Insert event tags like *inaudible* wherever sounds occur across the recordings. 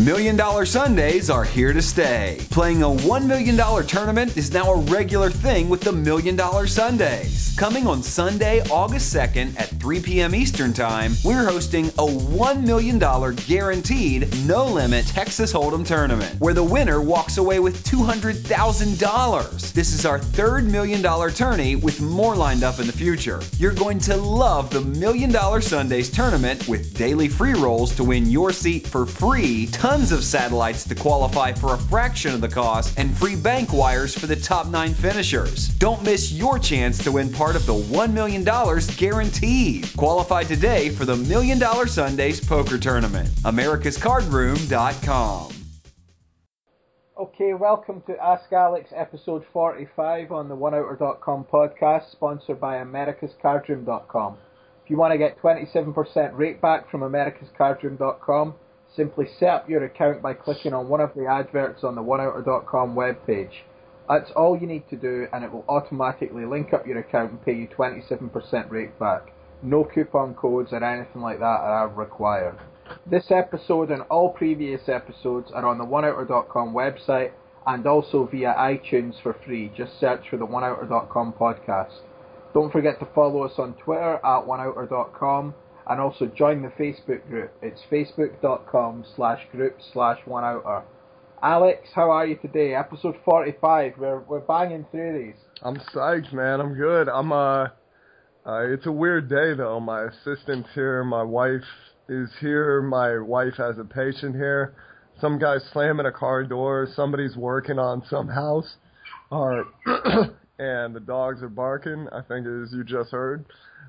Million Dollar Sundays are here to stay. Playing a $1 million tournament is now a regular thing with the Million Dollar Sundays. Coming on Sunday, August 2nd at 3 p.m. Eastern Time, we're hosting a $1 million guaranteed, no limit Texas Hold'em tournament where the winner walks away with $200,000. This is our third million dollar tourney with more lined up in the future. You're going to love the Million Dollar Sundays tournament with daily free rolls to win your seat for free, tons of satellites to qualify for a fraction of the cost, and free bank wires for the top nine finishers. Don't miss your chance to win part of the $1 million guaranteed. Qualify today for the Million Dollar Sundays Poker Tournament. AmericasCardRoom.com. Okay, welcome to Ask Alex episode 45 on the OneOuter.com podcast, sponsored by AmericasCardroom.com. If you want to get 27% rake back from AmericasCardroom.com, simply set up your account by clicking on one of the adverts on the OneOuter.com webpage. That's all you need to do, and it will automatically link up your account and pay you 27% rake back. No coupon codes or anything like that are required. This episode and all previous episodes are on the OneOuter.com website and also via iTunes for free. Just search for the OneOuter.com podcast. Don't forget to follow us on Twitter at OneOuter.com and also join the Facebook group. It's facebook.com slash group slash OneOuter. Alex, how are you today? Episode 45. We're, we're banging through these. I'm psyched, man. I'm good. I'm uh, uh it's a weird day though. My assistant's here, my wife is here, my wife has a patient here. Some guy's slamming a car door, somebody's working on some house. Or *coughs* and the dogs are barking, I think as you just heard.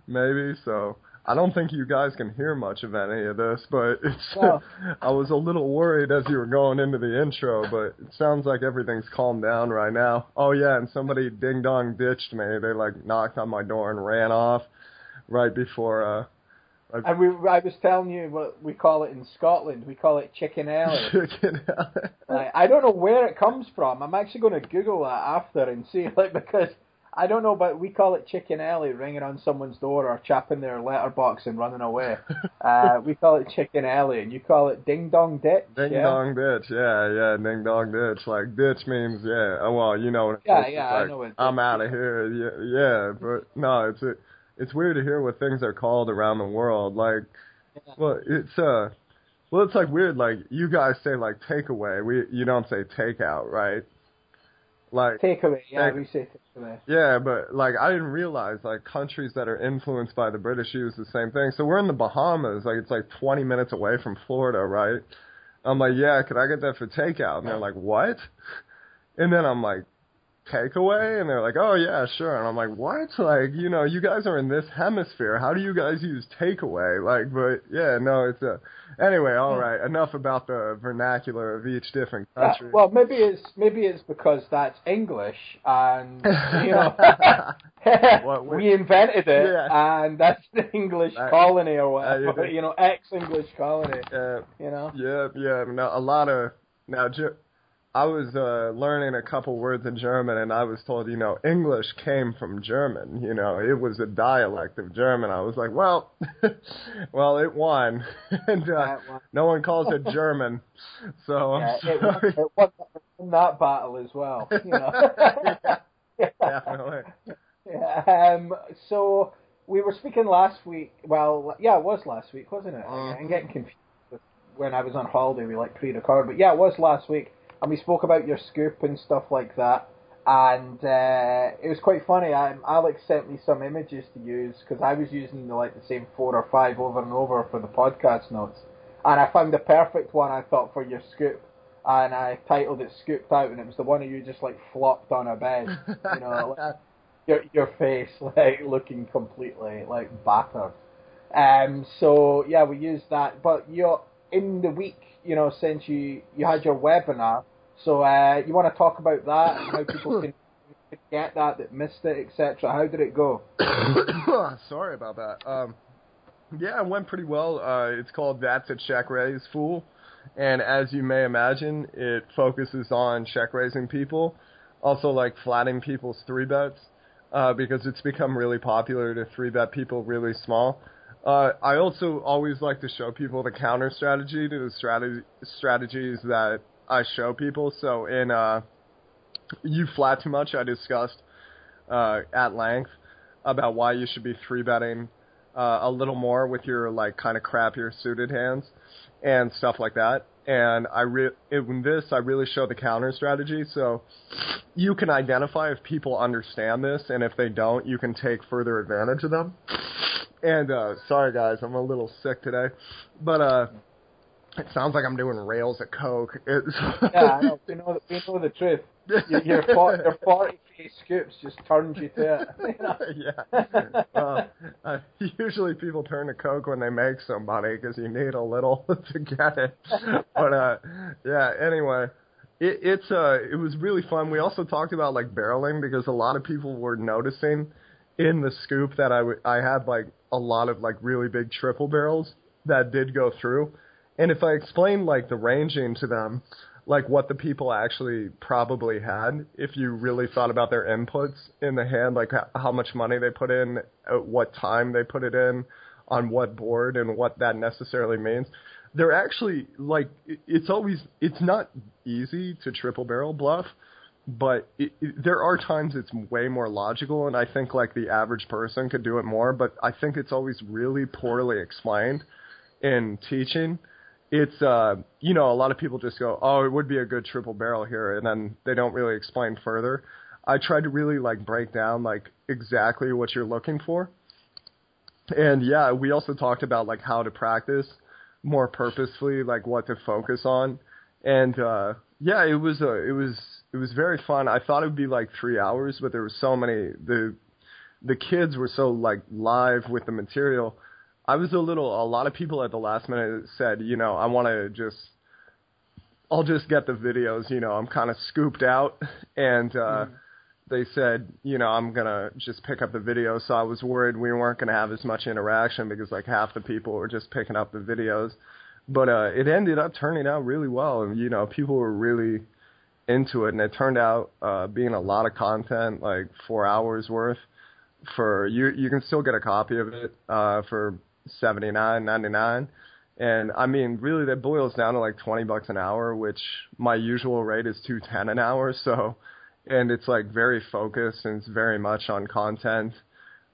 Maybe, so I don't think you guys can hear much of any of this, but it's Well- *laughs* I was a little worried as you were going into the intro, but it sounds like everything's calmed down right now. Oh yeah, and somebody ding dong ditched me. They like knocked on my door and ran off right before uh And we, I was telling you what we call it in Scotland. We call it chicken alley. *laughs* chicken out. Like, I don't know where it comes from. I'm actually going to Google that after and see, *laughs* like, because I don't know, but we call it chicken alley, ringing on someone's door or chapping their letterbox and running away. *laughs* uh, we call it chicken alley, and you call it ding dong ditch. Ding yeah? dong ditch, yeah, yeah, ding dong ditch. Like ditch means yeah. Oh, well, you know. Yeah, yeah, I know what I'm out of here. Yeah, yeah, but no, it's a, it's weird to hear what things are called around the world. Like, well, it's uh, well, it's like weird. Like you guys say like takeaway. We you don't say takeout, right? Like Takeaway, yeah, we say takeaway. yeah, but like I didn't realize like countries that are influenced by the British use the same thing. So we're in the Bahamas, like it's like 20 minutes away from Florida, right? I'm like, yeah, could I get that for takeout? And they're like, what? And then I'm like, takeaway? And they're like, oh yeah, sure. And I'm like, what? Like, you know, you guys are in this hemisphere. How do you guys use takeaway? Like, but yeah, no, it's a. Anyway, all right. Enough about the vernacular of each different Yeah, country. well, maybe it's maybe it's because that's English, and *laughs* you know, What, *laughs* we invented it, Yeah. and that's the English Uh, colony or whatever, you- you know, ex-English colony, uh, you know. Yeah, yeah. No, a lot of now. I was uh, learning a couple words in German, and I was told, you know, English came from German. You know, it was a dialect of German. I was like, well, *laughs* well, it won, *laughs* and uh, one. no one calls it *laughs* German, so I'm Yeah, it, won, it won, won that battle as well. You know. Definitely. Yeah, um, so we were speaking last week. Well, yeah, it was last week, wasn't it? I'm getting confused with when I was on holiday. We like pre-record, but yeah, it was last week, and we spoke about your scoop and stuff like that. And uh, it was quite funny. Um, Alex sent me some images to use because I was using the, like the same four or five over and over for the podcast notes, and I found the perfect one I thought for your scoop. And I titled it "Scooped Out," and it was the one of you just like flopped on a bed, you know, *laughs* like, your your face *laughs* like looking completely like battered. Um. So yeah, we used that. But you're in the week, you know, since you you had your webinar. So uh, you want to talk about that *coughs* how people can get that that missed it, etc. How did it go? *coughs* Sorry about that. Um, yeah, it went pretty well. Uh, it's called That's a Check Raise Fool. And as you may imagine, it focuses on check raising people, also like flatting people's three bets, uh, because it's become really popular to three bet people really small. Uh, I also always like to show people the counter strategy to the strategy strategies that I show people. So in uh, you flat too much, I discussed uh, at length about why you should be three betting uh, a little more with your like kind of crappier suited hands and stuff like that. And I re- in this I really show the counter strategy, so you can identify if people understand this, and if they don't, you can take further advantage of them. And uh, sorry guys, I'm a little sick today, but uh, it sounds like I'm doing rails at Coke. It's *laughs* yeah, I know. We know, we know the truth. Your, *laughs* your, your 40 face scoops just turned you to it. *laughs* yeah. Uh, uh, usually people turn to Coke when they make some money because you need a little to get it. But uh, yeah. Anyway, it, it's uh, it was really fun. We also talked about like barreling because a lot of people were noticing in the scoop that I, w- I had like a lot of like really big triple barrels that did go through. And if I explained like the ranging to them, like what the people actually probably had, if you really thought about their inputs in the hand, like how much money they put in, at what time they put it in, on what board, and what that necessarily means, they're actually like it's always it's not easy to triple barrel bluff but it, it, there are times it's way more logical, and I think like the average person could do it more. But I think it's always really poorly explained in teaching. It's uh, you know, a lot of people just go, "Oh, it would be a good triple barrel here," and then they don't really explain further. I tried to really like break down like exactly what you're looking for. And yeah, we also talked about like how to practice more purposefully, like what to focus on. And uh yeah, it was a it was it was very fun. I thought it would be like three hours, but there were so many the the kids were so like live with the material. I was a little. A lot of people at the last minute said, you know, I want to just. I'll just get the videos. You know, I'm kind of scooped out, and uh, mm. they said, you know, I'm gonna just pick up the videos. So I was worried we weren't gonna have as much interaction because like half the people were just picking up the videos. But uh, it ended up turning out really well, and you know, people were really into it, and it turned out uh, being a lot of content, like four hours worth. For you, you can still get a copy of it uh, for seventy nine ninety nine, and I mean, really, that boils down to like twenty bucks an hour, which my usual rate is two ten an hour. *laughs* So, and it's like very focused and it's very much on content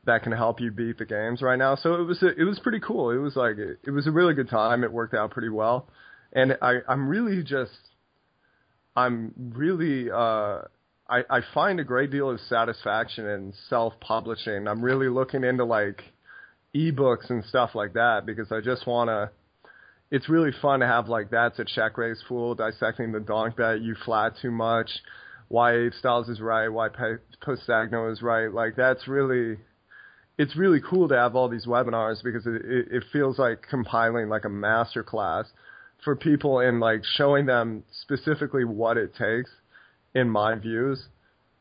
that can help you beat the games right now. So it was a, it was pretty cool. It was like it, it was a really good time. It worked out pretty well, and I I'm really just I'm really uh, I, I find a great deal of satisfaction in self-publishing. I'm really looking into like ebooks and stuff like that because I just want to. It's really fun to have like that's a check raise fool dissecting the donk bet. You flat too much. Why Apestyles is right. Why Postagno is right. Like that's really. It's really cool to have all these webinars because it, it, it feels like compiling like a master class for people and like showing them specifically what it takes, in my views,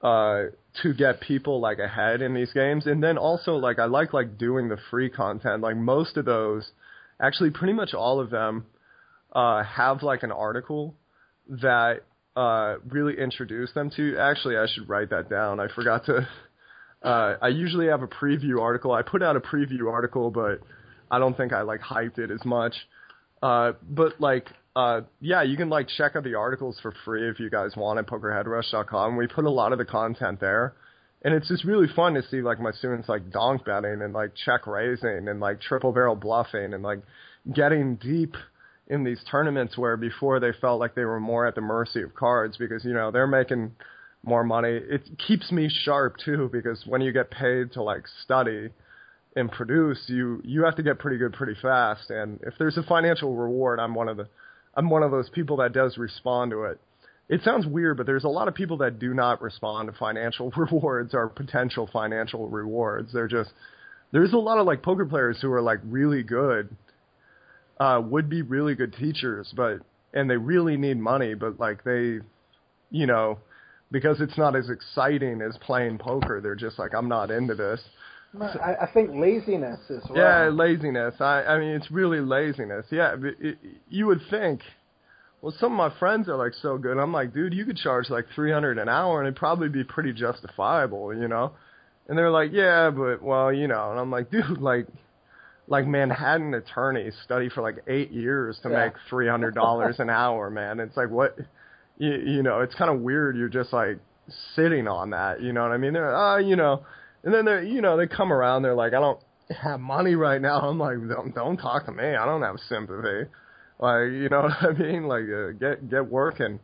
uh, to get people like ahead in these games. And then also like I like like doing the free content. Like most of those, actually pretty much all of them, uh, have like an article that uh, really introduce them to. Actually, I should write that down. I forgot to. *laughs* Uh, I usually have a preview article. I put out a preview article, but I don't think I like hyped it as much. Uh, but like, uh, yeah, you can like check out the articles for free if you guys want at pokerheadrush.com. We put a lot of the content there. And it's just really fun to see like my students like donk betting and like check raising and like triple barrel bluffing and like getting deep in these tournaments where before they felt like they were more at the mercy of cards because you know they're making more money. It keeps me sharp too because when you get paid to like study, and produce, you you have to get pretty good pretty fast. And if there's a financial reward, I'm one of the I'm one of those people that does respond to it. It sounds weird, but there's a lot of people that do not respond to financial *laughs* rewards or potential financial rewards. They're just there's a lot of like poker players who are like really good, uh, would be really good teachers, but and they really need money, but like they, you know, because it's not as exciting as playing poker, they're just like I'm not into this. I, I think laziness as well. Yeah, laziness. I I mean, it's really laziness. Yeah, it, it, you would think. Well, some of my friends are like so good. I'm like, dude, you could charge like 300 an hour, and it'd probably be pretty justifiable, you know. And they're like, yeah, but well, you know. And I'm like, dude, *laughs* like, like Manhattan attorneys study for like eight years to Yeah. make three hundred dollars an hour, man. It's like what you, you know, it's kind of weird. You're just like sitting on that. You know what I mean? They're ah, you know, and then they you know they come around. They're like, I don't have money right now. I'm like, don't don't talk to me. I don't have sympathy. Like you know *laughs* what I mean? Like uh, get get working.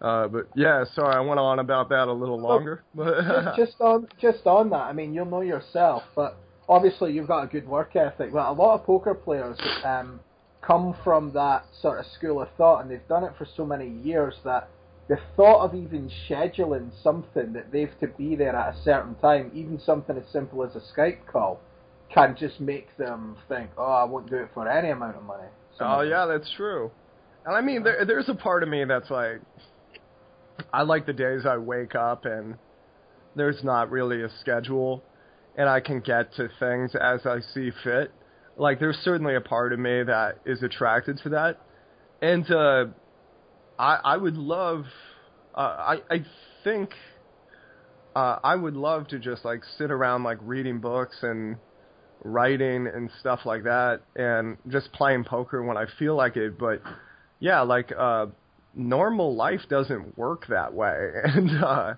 Uh, but yeah, sorry, I went on about that a little longer. But just, just *laughs* on just on that, I mean, you'll know yourself, but obviously you've got a good work ethic. But a lot of poker players um, come from that sort of school of thought, and they've done it for so many years that the thought of even scheduling something that they've to be there at a certain time, even something as simple as a Skype call, can just make them think, "Oh, I won't do it for any amount of money." Some Oh yeah, that's true. And I mean, there, there's a part of me that's like, I like the days I wake up and there's not really a schedule, and I can get to things as I see fit. Like, there's certainly a part of me that is attracted to that, and uh, I I would love, uh, I I think. Uh, I would love to just like sit around like reading books and writing and stuff like that and just playing poker when I feel like it but yeah like uh normal life doesn't work that way *laughs* and uh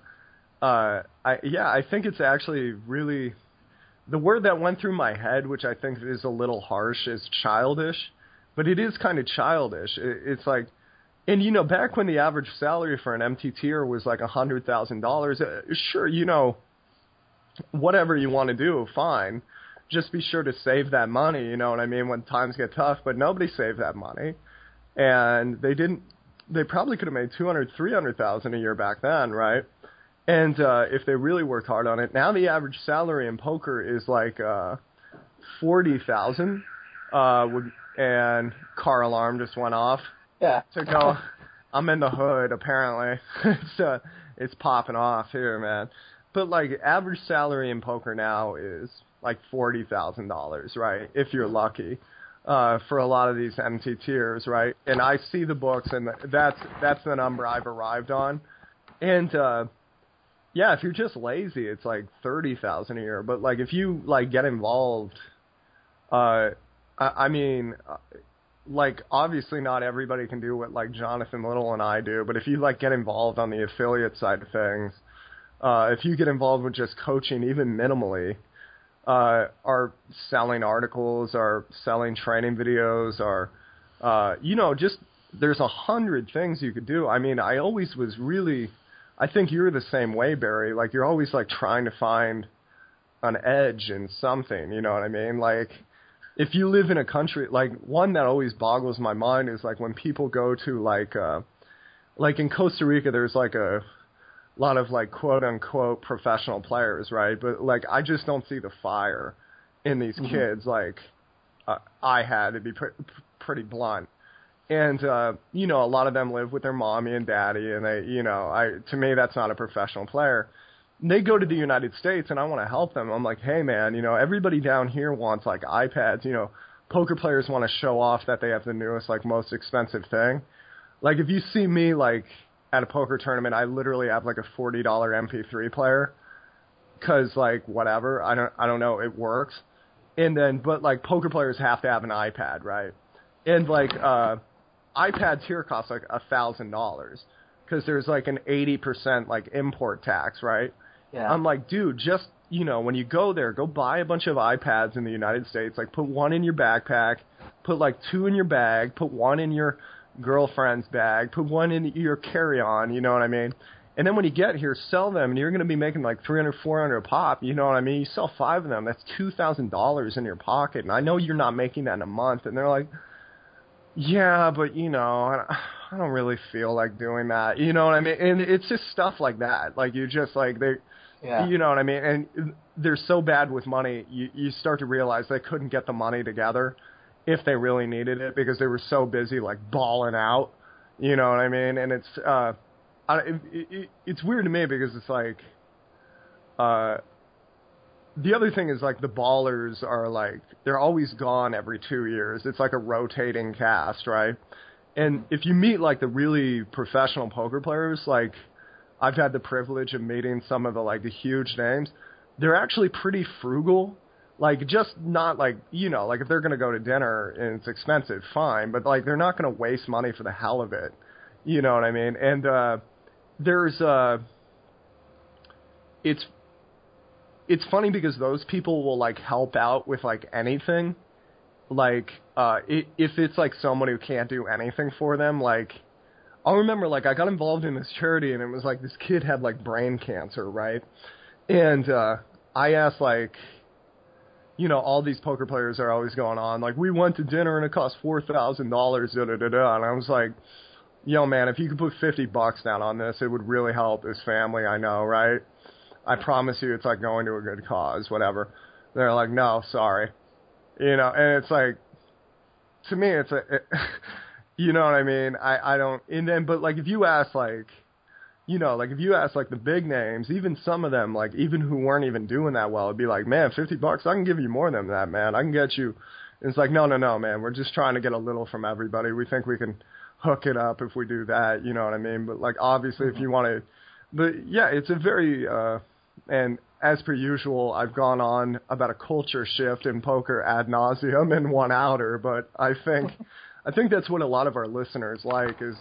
uh I yeah I think it's actually really the word that went through my head which I think is a little harsh is childish but it is kind of childish it, it's like and you know back when the average salary for an MTTer was like a hundred thousand dollars uh, sure you know whatever you want to do fine just be sure to save that money, you know what I mean, when times get tough, but nobody saved that money. And they didn't they probably could have made two hundred, three hundred thousand a year back then, right? And uh if they really worked hard on it. Now the average salary in poker is like uh forty thousand. Uh and car alarm just went off yeah. to go I'm in the hood apparently. *laughs* it's uh it's popping off here, man. But like average salary in poker now is like forty thousand dollars, right? If you're lucky. Uh, for a lot of these MT tiers, right? And I see the books, and that's that's the number I've arrived on. And uh, yeah, if you're just lazy, it's like thirty thousand a year. But like if you like get involved, uh, I, I mean, like obviously not everybody can do what like Jonathan Little and I do, but if you like get involved on the affiliate side of things, uh, if you get involved with just coaching even minimally, uh, are selling articles, are selling training videos, are uh, you know just there's a hundred things you could do. I mean, I always was really, I think you're the same way, Barry. Like you're always like trying to find an edge in something. You know what I mean? Like if you live in a country like one that always boggles my mind is like when people go to like uh like in Costa Rica there's like a lot of like quote unquote professional players, right? But like I just don't see the fire in these Mhm. kids like uh, I had to be pre- pretty blunt. And uh you know a lot of them live with their mommy and daddy and they you know I to me that's not a professional player. They go to the United States and I want to help them. I'm like, "Hey man, you know, everybody down here wants like iPads, you know, poker players want to show off that they have the newest like most expensive thing. Like if you see me like at a poker tournament, I literally have like a $40 MP3 player cuz like whatever, I don't I don't know, it works. And then but like poker players have to have an iPad, right? And like uh iPads here cost like a thousand dollars because there's like an eighty percent like import tax, right? Yeah. I'm like, dude, just you know, when you go there, go buy a bunch of iPads in the United States. Like, put one in your backpack, put like two in your bag, put one in your girlfriend's bag, put one in your carry-on. You know what I mean? And then when you get here, sell them, and you're going to be making like three hundred, four hundred a pop. You know what I mean? You sell five of them, that's two thousand dollars in your pocket. And I know you're not making that in a month. And they're like, yeah, but you know, I I don't really feel like doing that. You know what I mean? And it's just stuff like that. Like you just like they, yeah. you know what I mean? And they're so bad with money, you you start to realize they couldn't get the money together if they really needed it because they were so busy like balling out. You know what I mean? And it's uh, I, it, it, it's weird to me because it's like, uh, the other thing is like the ballers are like they're always gone every two years. It's like a rotating cast, right? And if you meet like the really professional poker players, like I've had the privilege of meeting some of the like the huge names, they're actually pretty frugal. Like just not like you know like if they're gonna go to dinner and it's expensive, fine, but like they're not gonna waste money for the hell of it. You know what I mean? And uh, there's uh, it's it's funny because those people will like help out with like anything. Like uh, if it's like someone who can't do anything for them, like I'll remember like I got involved in this charity and it was like this kid had like brain cancer, right? And uh I asked like you know, all these poker players are always going on like we went to dinner and it cost four thousand dollars, da da da da and I was like, Yo man, if you could put fifty bucks down on this, it would really help this family I know, right? I promise you it's like going to a good cause, whatever. They're like, No, sorry. You know, and it's like to me it's a it, *laughs* You know what I mean? I I don't. And then, but like if you ask like, you know, like if you ask like the big names, even some of them, like even who weren't even doing that well, it'd be like, man, fifty bucks, I can give you more than that, man. I can get you. And it's like, no, no, no, man. We're just trying to get a little from everybody. We think we can hook it up if we do that. You know what I mean? But like obviously, if you want to, but yeah, it's a very uh, and as per usual, I've gone on about a culture shift in poker ad nauseum in one outer, but I think *laughs* I think that's what a lot of our listeners like is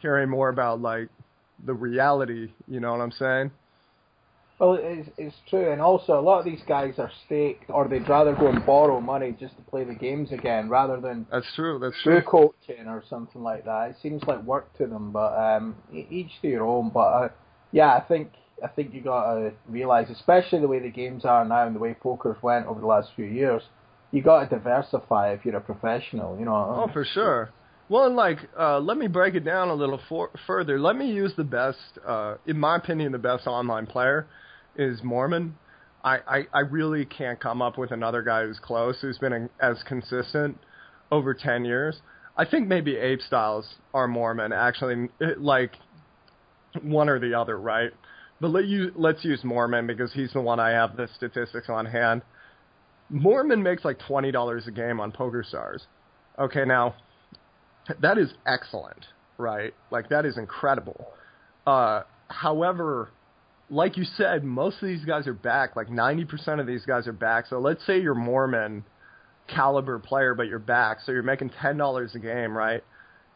hearing more about like the reality. You know what I'm saying? Well, it's, it's true, and also a lot of these guys are staked, or they'd rather go and borrow money just to play the games again, rather than that's true. That's true. coaching or something like that. It seems like work to them, but um, each to your own. But uh, yeah, I think I think you got to realize, especially the way the games are now and the way poker's went over the last few years, you got to diversify if you're a professional. You know. Oh, for sure. Well, and like, uh, let me break it down a little for- further. Let me use the best, uh, in my opinion, the best online player is Moorman. I, I, I really can't come up with another guy who's close, who's been as consistent over 10 years. I think maybe Apestyles are Moorman, actually, like one or the other, right? But let you, let's use Moorman because he's the one I have the statistics on hand. Moorman makes like twenty dollars a game on PokerStars. Okay, now that is excellent, right? Like that is incredible. Uh, however, like you said, most of these guys are back. Like ninety percent of these guys are back. So let's say you're Moorman caliber player, but you're back, so you're making ten dollars a game, right?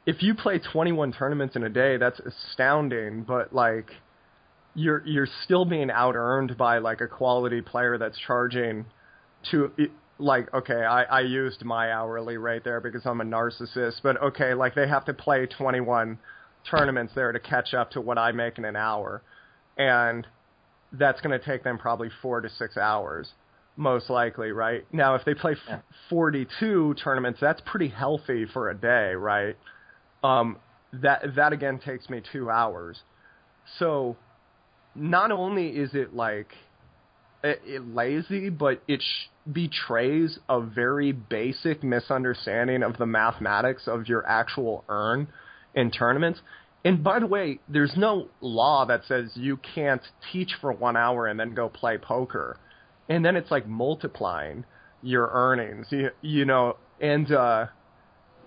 If you play 21 tournaments in a day, that's astounding. But like, you're you're still being out earned by like a quality player that's charging to like okay I, I used my hourly rate there because I'm a narcissist but okay like they have to play 21 tournaments there to catch up to what I make in an hour. And that's going to take them probably 4 to 6 hours most likely right? Now if they play yeah. 42 tournaments that's pretty healthy for a day right? Um that that again takes me 2 hours. So not only is it like it, it lazy, but it sh- betrays a very basic misunderstanding of the mathematics of your actual earn in tournaments. And by the way, there's no law that says you can't teach for one hour and then go play poker. And then it's like multiplying your earnings, you, you know, and, uh,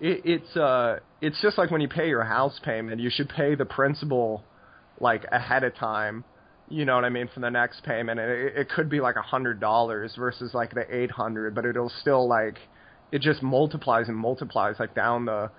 it, it's, uh, it's just like when you pay your house payment, you should pay the principal like ahead of time you know what I mean, for the next payment. And it, it could be like a hundred dollars versus like the eight hundred, but it'll still like it just multiplies and multiplies like down the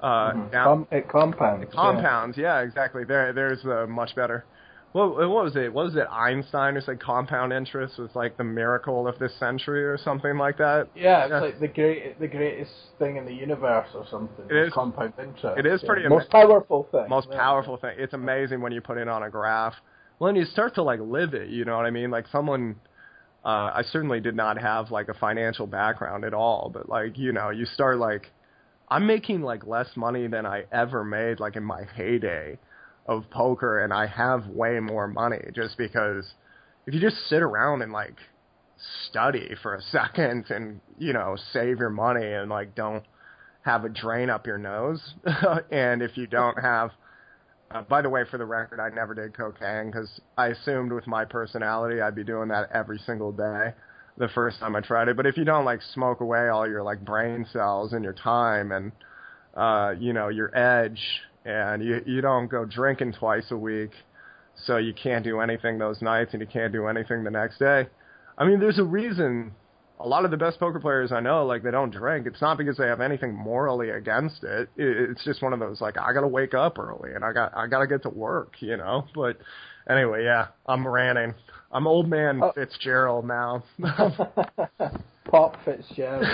uh mm-hmm. down Com- it compounds. It compounds, yeah. yeah, exactly. There there's the much better. What, what was it? What was it? Einstein who said compound interest was like the miracle of this century or something like that. Yeah, it's yeah. like the great, the greatest thing in the universe or something. It is compound interest. It is pretty yeah. most powerful thing. Most yeah. powerful thing. It's amazing when you put it on a graph well, and you start to like live it. You know what I mean? Like someone. Uh, I certainly did not have like a financial background at all, but like you know, you start like I'm making like less money than I ever made like in my heyday of poker, and I have way more money just because if you just sit around and like study for a second and you know save your money and like don't have a drain up your nose *laughs* and if you don't have uh, by the way, for the record, I never did cocaine because I assumed with my personality I'd be doing that every single day the first time I tried it. But if you don't like smoke away all your like brain cells and your time and uh, you know your edge, and you you don't go drinking twice a week, so you can't do anything those nights and you can't do anything the next day. I mean, there's a reason a lot of the best poker players I know, like they don't drink. It's not because they have anything morally against it. It's just one of those like I gotta wake up early and I got I gotta get to work, you know. *laughs* But anyway, yeah, I'm ranting. I'm old man oh. Fitzgerald now. *laughs* Pop Fitzgerald.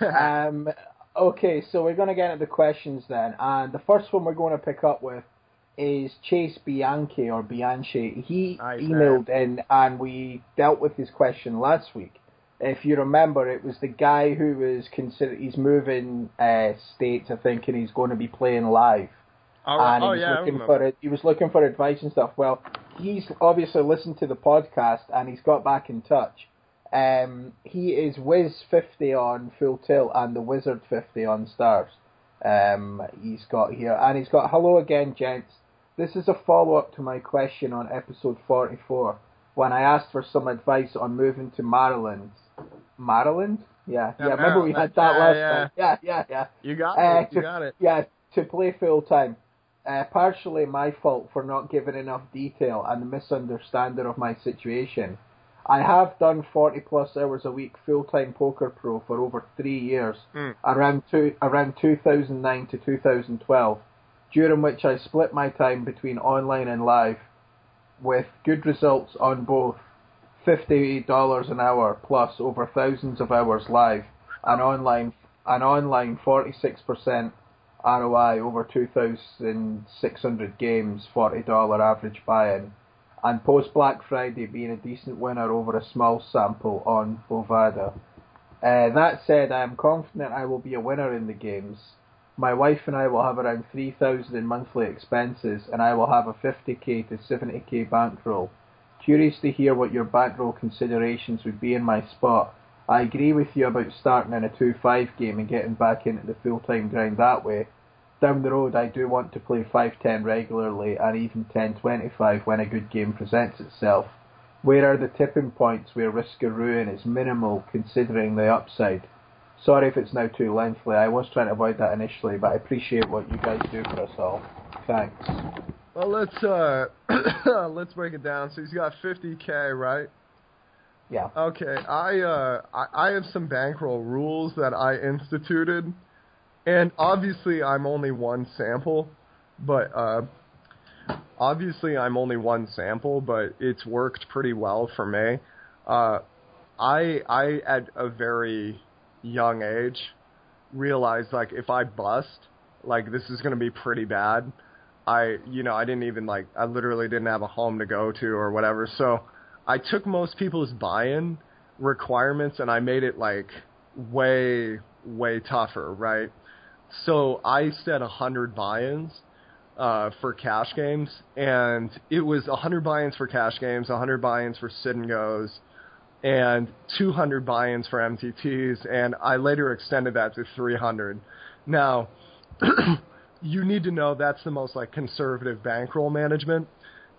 *laughs* um, okay, so we're gonna get into the questions then, and the first one we're going to pick up with is Chase Bianchi or Bianchi. He nice, emailed man. in and we dealt with his question last week. If you remember, it was the guy who was considered he's moving uh, states, I think, and he's going to be playing live. Oh, and he oh was yeah, looking for it. He was looking for advice and stuff. Well, he's obviously listened to the podcast and he's got back in touch. Um, he is Wiz fifty on Full Tilt and the Wizard fifty on Stars. Um, he's got here, and he's got hello again, gents. This is a follow up to my question on episode 44 when I asked for some advice on moving to Maryland. Maryland? Yeah, yeah. yeah remember we had that yeah, last yeah. time. Yeah, yeah, yeah. You got uh, it. You got it. Yeah, to play full time. Uh, partially my fault for not giving enough detail and the misunderstanding of my situation. I have done 40 plus hours a week full time poker pro for over three years, mm. around two, around 2009 to 2012 during which I split my time between online and live, with good results on both $50 an hour plus over thousands of hours live, and online an online 46% ROI over 2,600 games, $40 average buy-in, and post Black Friday being a decent winner over a small sample on Bovada. Uh, that said, I am confident I will be a winner in the games my wife and I will have around 3,000 in monthly expenses and I will have a 50k to 70k bankroll. Curious to hear what your bankroll considerations would be in my spot. I agree with you about starting in a 2-5 game and getting back into the full-time grind that way. Down the road I do want to play 5-10 regularly and even 10-25 when a good game presents itself. Where are the tipping points where risk of ruin is minimal considering the upside? Sorry if it's now too lengthy. I was trying to avoid that initially, but I appreciate what you guys do for us all. Thanks. Well, let's uh, *coughs* let's break it down. So he's got 50k, right? Yeah. Okay. I uh, I, I have some bankroll rules that I instituted, and obviously I'm only one sample, but uh, obviously I'm only one sample, but it's worked pretty well for me. Uh, I I at a very young age realized like if I bust, like this is gonna be pretty bad. I you know I didn't even like I literally didn't have a home to go to or whatever. So I took most people's buy-in requirements and I made it like way way tougher, right? So I set a hundred buy-ins uh, for cash games, and it was a hundred buy-ins for cash games, a hundred buy-ins for sit and goes, and 200 buy-ins for MTTs, and I later extended that to 300. Now, *clears throat* you need to know that's the most like conservative bankroll management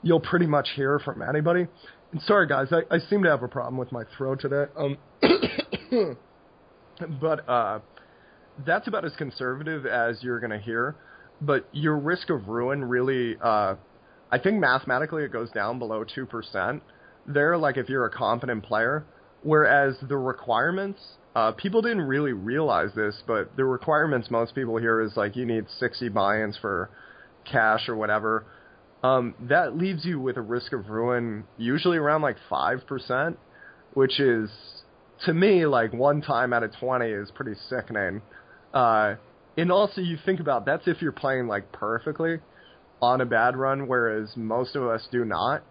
you'll pretty much hear from anybody. And sorry guys, I, I seem to have a problem with my throat today. Um, *coughs* but uh, that's about as conservative as you're going to hear. But your risk of ruin really, uh, I think mathematically it goes down below two percent there, like if you're a competent player. Whereas the requirements, uh, people didn't really realize this, but the requirements most people hear is like you need 60 buy-ins for cash or whatever. Um, that leaves you with a risk of ruin usually around like 5%, which is, to me, like one time out of 20 is pretty sickening. Uh, and also you think about that's if you're playing like perfectly on a bad run, whereas most of us do not.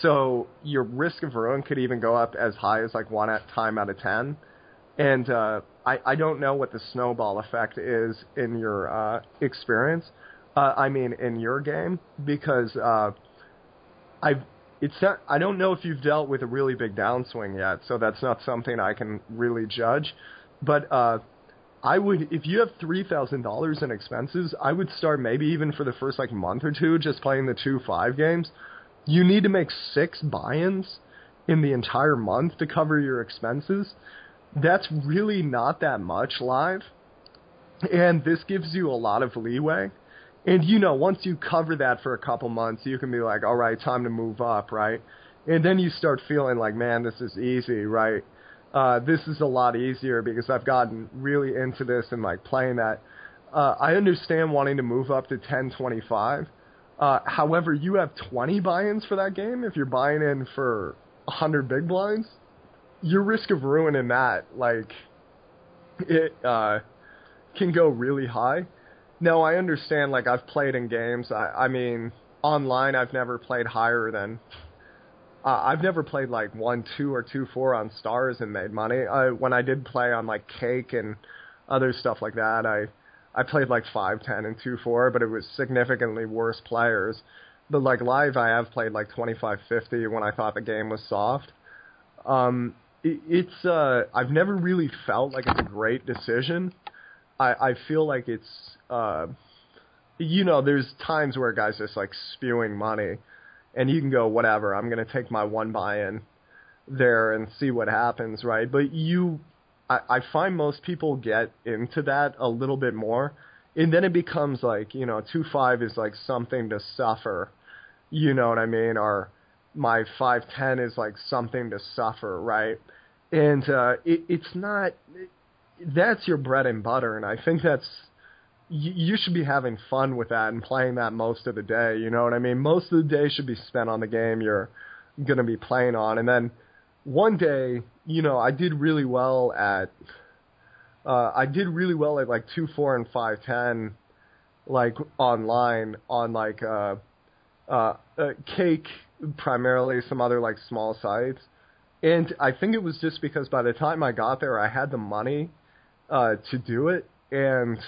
So your risk of ruin could even go up as high as like one at time out of ten. And uh, I I don't know what the snowball effect is in your uh, experience. Uh, I mean, in your game because uh, I've it's not, I don't know if you've dealt with a really big downswing yet, so that's not something I can really judge. But uh, I would, if you have three thousand dollars in expenses, I would start maybe even for the first like month or two just playing the two five games you need to make six buy-ins in the entire month to cover your expenses. That's really not that much live. And this gives you a lot of leeway. And you know, once you cover that for a couple months, you can be like, all right, time to move up, right? And then you start feeling like, man, this is easy, right? uh, this is a lot easier because I've gotten really into this and like playing that. Uh, I understand wanting to move up to 1025. Uh, however, you have 20 buy-ins for that game. If you're buying in for 100 big blinds, your risk of ruining that, like, it uh, can go really high. No, I understand. Like, I've played in games. I, I mean, online, I've never played higher than uh, I've never played like one two or two four on stars and made money. I, when I did play on like cake and other stuff like that, I I played like five ten and two four, but it was significantly worse players. But like live, I have played like twenty five fifty when I thought the game was soft. Um, it's uh, I've never really felt like it's a great decision. I I feel like it's uh, you know, there's times where guys just like spewing money and you can go whatever. I'm going to take my one buy-in there and see what happens, right? But you, I, I find most people get into that a little bit more, and then it becomes like you know two five is like something to suffer, you know what I mean? Or my five ten is like something to suffer, right? And uh, it, it's not. That's your bread and butter, and I think that's you, you should be having fun with that and playing that most of the day. You know what I mean? Most of the day should be spent on the game you're going to be playing on. And then one day, you know, I did really well at, uh, I did really well at like two, four, and five, ten, like online on like uh, uh, uh, Cake primarily, some other like small sites. And I think it was just because by the time I got there, I had the money uh, to do it, and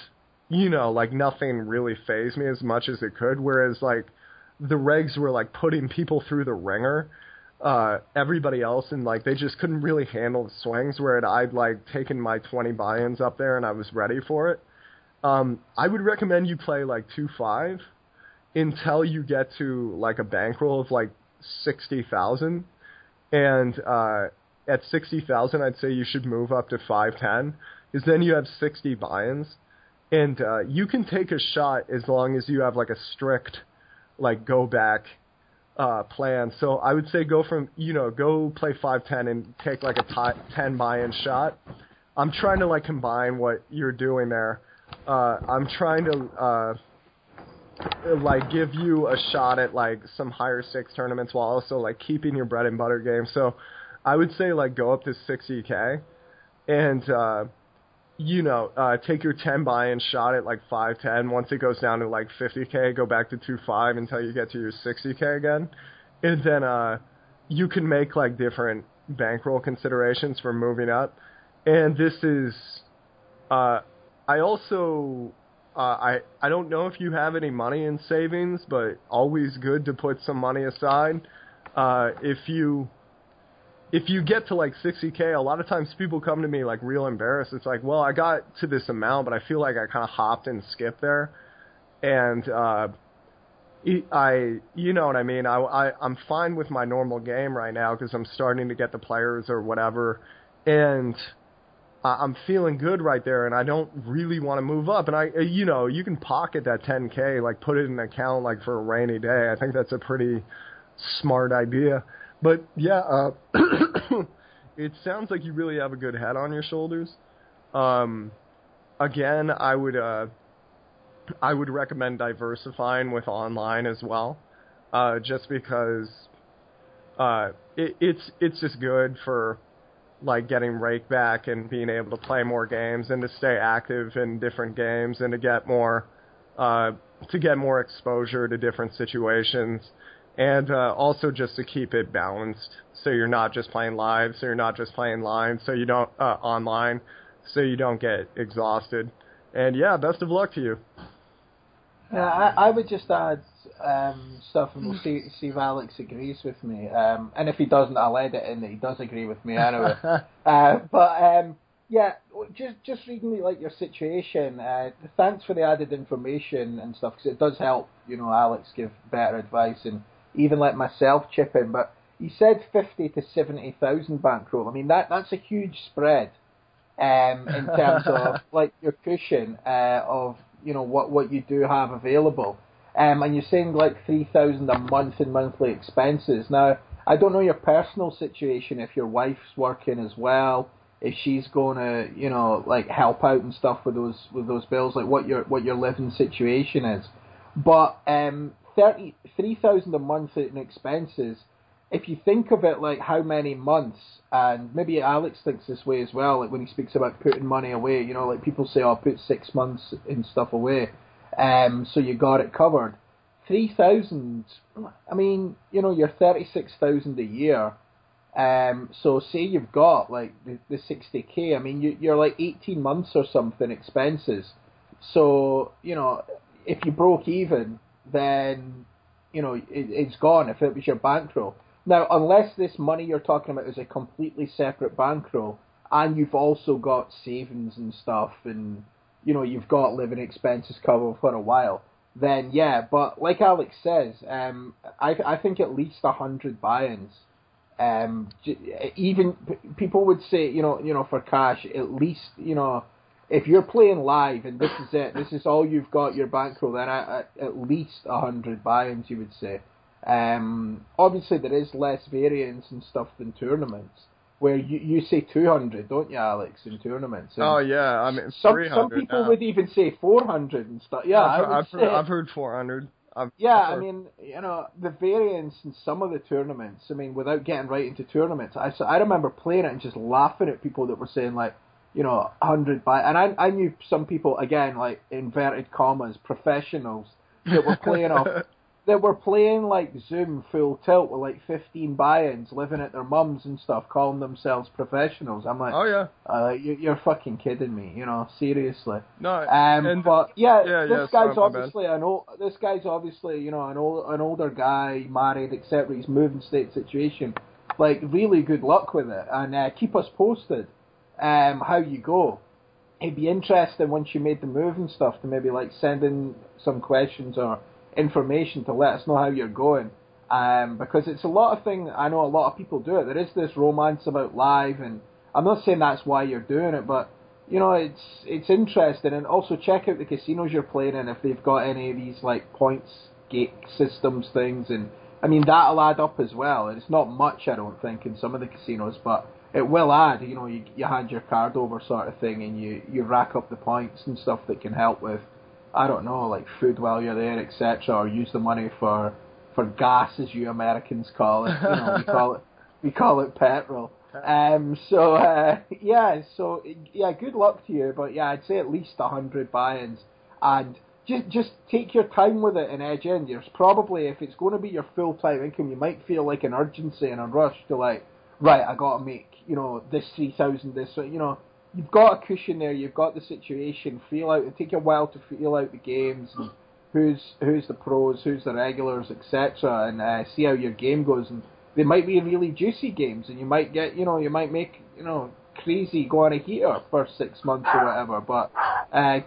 you know, like nothing really phased me as much as it could. Whereas like the regs were like putting people through the ringer, uh, everybody else, and like they just couldn't really handle the swings. Where I'd like taken my 20 buy-ins up there and I was ready for it. Um, I would recommend you play like two five until you get to like a bankroll of like sixty thousand, and uh, at sixty thousand, I'd say you should move up to five ten, because then you have sixty buy-ins and uh, you can take a shot as long as you have like a strict like go back uh, plan. So I would say go from you know go play five ten and take like a t- ten buy-in shot. I'm trying to like combine what you're doing there. Uh, I'm trying to uh, like give you a shot at like some higher stakes tournaments while also like keeping your bread and butter game. So I would say like go up to 60k and uh, you know, uh, take your 10 buy-in shot at like 510. Once it goes down to like 50k, go back to 25 until you get to your 60k again, and then uh, you can make like different bankroll considerations for moving up. And this is, uh, I also, uh, I I don't know if you have any money in savings, but always good to put some money aside. Uh, if you if you get to like 60k, a lot of times people come to me like real embarrassed. It's like, well, I got to this amount, but I feel like I kind of hopped and skipped there, and uh, I, you know what I mean. I, I I'm fine with my normal game right now because I'm starting to get the players or whatever, and I'm feeling good right there, and I don't really want to move up. And I, you know, you can pocket that 10k, like put it in an account like for a rainy day. I think that's a pretty smart idea. But yeah, uh, *coughs* it sounds like you really have a good head on your shoulders. Um, again, I would uh, I would recommend diversifying with online as well, uh, just because uh, it, it's it's just good for like getting rake back and being able to play more games and to stay active in different games and to get more uh, to get more exposure to different situations and uh, also just to keep it balanced, so you're not just playing live, so you're not just playing live, so you don't uh, online, so you don't get exhausted. And yeah, best of luck to you. Yeah, I, I would just add um, stuff, and we'll see, see if Alex agrees with me. Um, and if he doesn't, I'll edit in that he does agree with me anyway. *laughs* uh, but um, yeah, just just reading like your situation. Uh, thanks for the added information and stuff because it does help. You know, Alex give better advice and even let myself chip in. But he said fifty to seventy thousand bankroll. I mean that that's a huge spread um, in terms of *laughs* like your cushion uh, of you know what what you do have available. Um, and you're saying like three thousand a month in monthly expenses. Now I don't know your personal situation if your wife's working as well. if she's going to, you know, like help out and stuff with those with those bills, like what your what your living situation is. But um, thirty three thousand a month in expenses. If you think of it like how many months, and maybe Alex thinks this way as well, like when he speaks about putting money away, you know, like people say, "Oh, put six months in stuff away," um, so you got it covered. Three thousand. I mean, you know, you're thirty six thousand a year. Um, so say you've got like the, the 60k. I mean, you, you're like 18 months or something expenses. So you know, if you broke even, then you know it, it's gone. If it was your bankroll. Now, unless this money you're talking about is a completely separate bankroll, and you've also got savings and stuff, and you know you've got living expenses covered for a while, then yeah. But like Alex says, um, I I think at least a hundred buy-ins. Um, even people would say, you know, you know, for cash, at least, you know, if you're playing live and this is it, this is all you've got your bankroll, then at, at least a hundred buy-ins, you would say. Um, obviously, there is less variance and stuff than tournaments, where you, you say 200, don't you, Alex, in tournaments? And oh yeah, I mean some some people now. would even say 400 and stuff. Yeah, I've, I I've say, heard, I've heard 400. I've, yeah, I've I mean, you know, the variance in some of the tournaments. I mean, without getting right into tournaments, I I remember playing it and just laughing at people that were saying like, you know, hundred by, and I I knew some people again like inverted commas professionals that were playing off *laughs* that were playing like Zoom full tilt with like 15 buy-ins, living at their mums and stuff, calling themselves professionals. I'm like, oh yeah, uh, you, you're fucking kidding me, you know, seriously. no, Um, and but yeah, yeah, this yeah, guy's obviously an old. This guy's obviously you know an old, an older guy, married, etc. He's moving state situation. Like really good luck with it, and uh, keep us posted. Um, how you go. It'd be interesting once you made the move and stuff to maybe like send in some questions or information to let us know how you're going. Um, because it's a lot of thing. I know a lot of people do it. There is this romance about live, and I'm not saying that's why you're doing it, but you know, it's it's interesting, and also check out the casinos you're playing in if they've got any of these like points gate systems things, and I mean that'll add up as well. And it's not much, I don't think, in some of the casinos, but it will add. You know, you you hand your card over sort of thing, and you you rack up the points and stuff that can help with, I don't know, like food while you're there, etc., or use the money for for gas, as you Americans call it. You know, we *laughs* call it we call it petrol. Um, so uh, *laughs* yeah, so yeah, good luck to you. But yeah, I'd say at least a hundred buy-ins, and just just take your time with it and edge in. There's probably if it's going to be your full time income, you might feel like an urgency and a rush to like, right, I got to make you know this three thousand, this you know. You've got a cushion there. You've got the situation. Feel out. It take a while to feel out the games and who's who's the pros, who's the regulars, etc., and uh, see how your game goes. And they might be really juicy games, and you might get, you know, you might make, you know, crazy go on a heater for six months or whatever. But uh,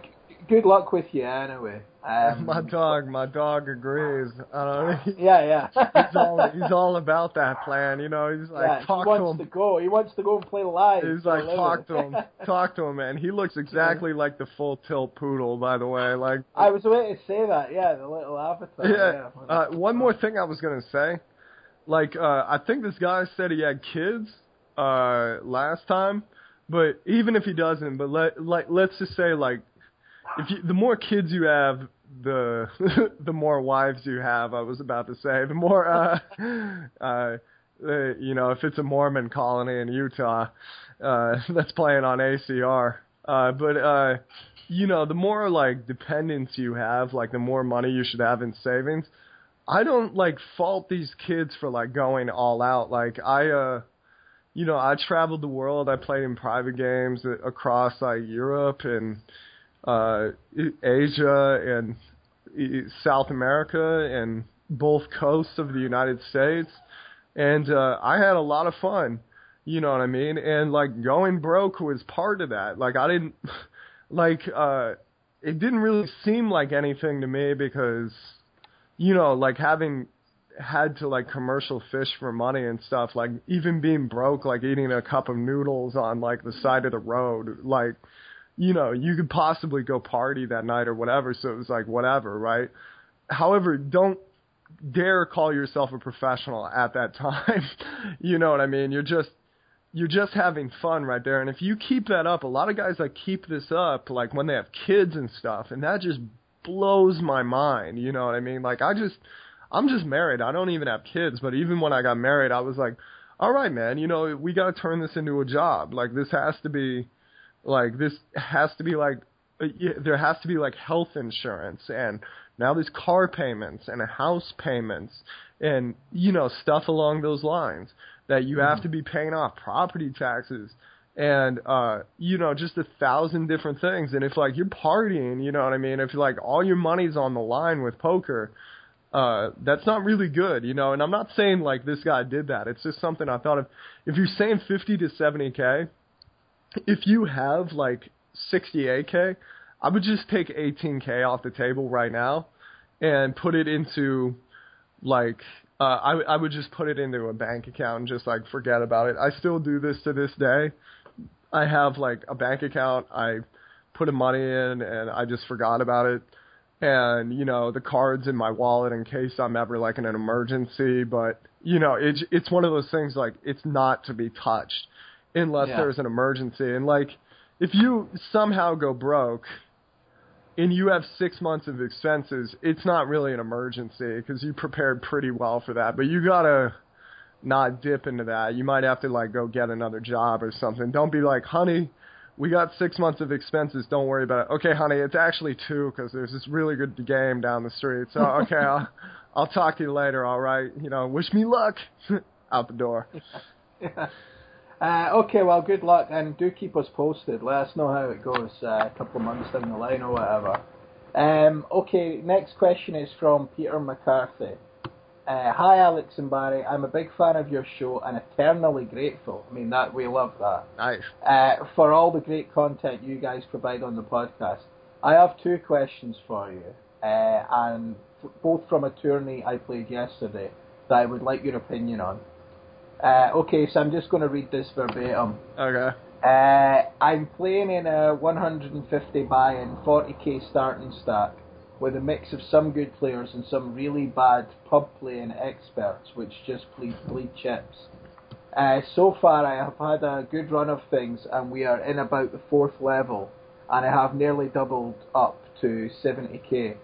good luck with you anyway. Um, my dog, my dog agrees. I don't know. *laughs* yeah, yeah. he's all he's all about that plan. You know, he's like yeah, talk he to wants him. to go. He wants to go and play live. He's like talk to him, *laughs* talk to him, man. He looks exactly like the full tilt poodle, by the way. Like I was waiting to say that. Yeah, the little avatar. yeah. Yeah. Uh, one more thing I was gonna say, like uh, I think this guy said he had kids uh, last time, but even if he doesn't, but let like let's just say like if you, the more kids you have, the *laughs* the more wives you have. I was about to say the more uh, *laughs* uh, uh, you know if it's a Mormon colony in Utah uh, *laughs* that's playing on ACR. Uh, but uh, you know, the more like dependents you have, like the more money you should have in savings. I don't like fault these kids for like going all out. Like I, uh, you know, I traveled the world. I played in private games a- across like Europe and uh, Asia and South America and both coasts of the United States, and uh, I had a lot of fun. You know what I mean? And like going broke was part of that. Like I didn't *laughs* like uh it didn't really seem like anything to me because you know, like having had to like commercial fish for money and stuff, like even being broke, like eating a cup of noodles on like the side of the road, like you know, you could possibly go party that night or whatever, so it was like whatever, right? However, don't dare call yourself a professional at that *laughs* time. you know what I mean? You're just you're just having fun right there. And if you keep that up, a lot of guys that keep this up, like when they have kids and stuff, and that just blows my mind. You know what I mean? Like I just, I'm just married. I don't even have kids, but even when I got married, I was like, all right, man, you know, we got to turn this into a job. Like this has to be, like this has to be like, there has to be like health insurance and now there's car payments and house payments and you know stuff along those lines that you have to be paying off property taxes and uh you know just a thousand different things. And if like you're partying you know what i mean? If like all your money's on the line with poker uh that's not really good you know? And i'm not saying like this guy did that. It's just something i thought of. If you're saying 50 to 70k if you have like 68k i would just take 18k off the table right now and put it into like uh, I I would just put it into a bank account and just like forget about it. I still do this to this day. I have like a bank account. I put money in and I just forgot about it. And you know the cards in my wallet in case I'm ever like in an emergency. But you know it's it's one of those things like it's not to be touched unless Yeah. there's an emergency. And like if you somehow go broke and you have six months of expenses, it's not really an emergency because you prepared pretty well for that. But you gotta not dip into that. You might have to like go get another job or something. Don't be like, honey, we got six months of expenses. Don't worry about it. Okay, honey, it's actually two because there's this really good game down the street. So *laughs* okay, I'll I'll talk to you later. All right, you know, wish me luck. *laughs* Out the door. *laughs* Uh, okay, well, good luck, and do keep us posted. Let us know how it goes uh, a couple of months down the line or whatever. Um, okay, next question is from Peter McCarthy. Uh, Hi, Alex and Barry. I'm a big fan of your show and eternally grateful. I mean, that we love that. Nice. Uh, for all the great content you guys provide on the podcast. I have two questions for you, uh, and f- both from a tourney I played yesterday that I would like your opinion on. Uh, okay, so I'm just going to read this verbatim. Okay. Uh, I'm playing in a 150 buy-in, 40k starting stack with a mix of some good players and some really bad pub playing experts, which just bleed, bleed chips. Uh, so far, I have had a good run of things, and we are in about the fourth level, and I have nearly doubled up to 70k.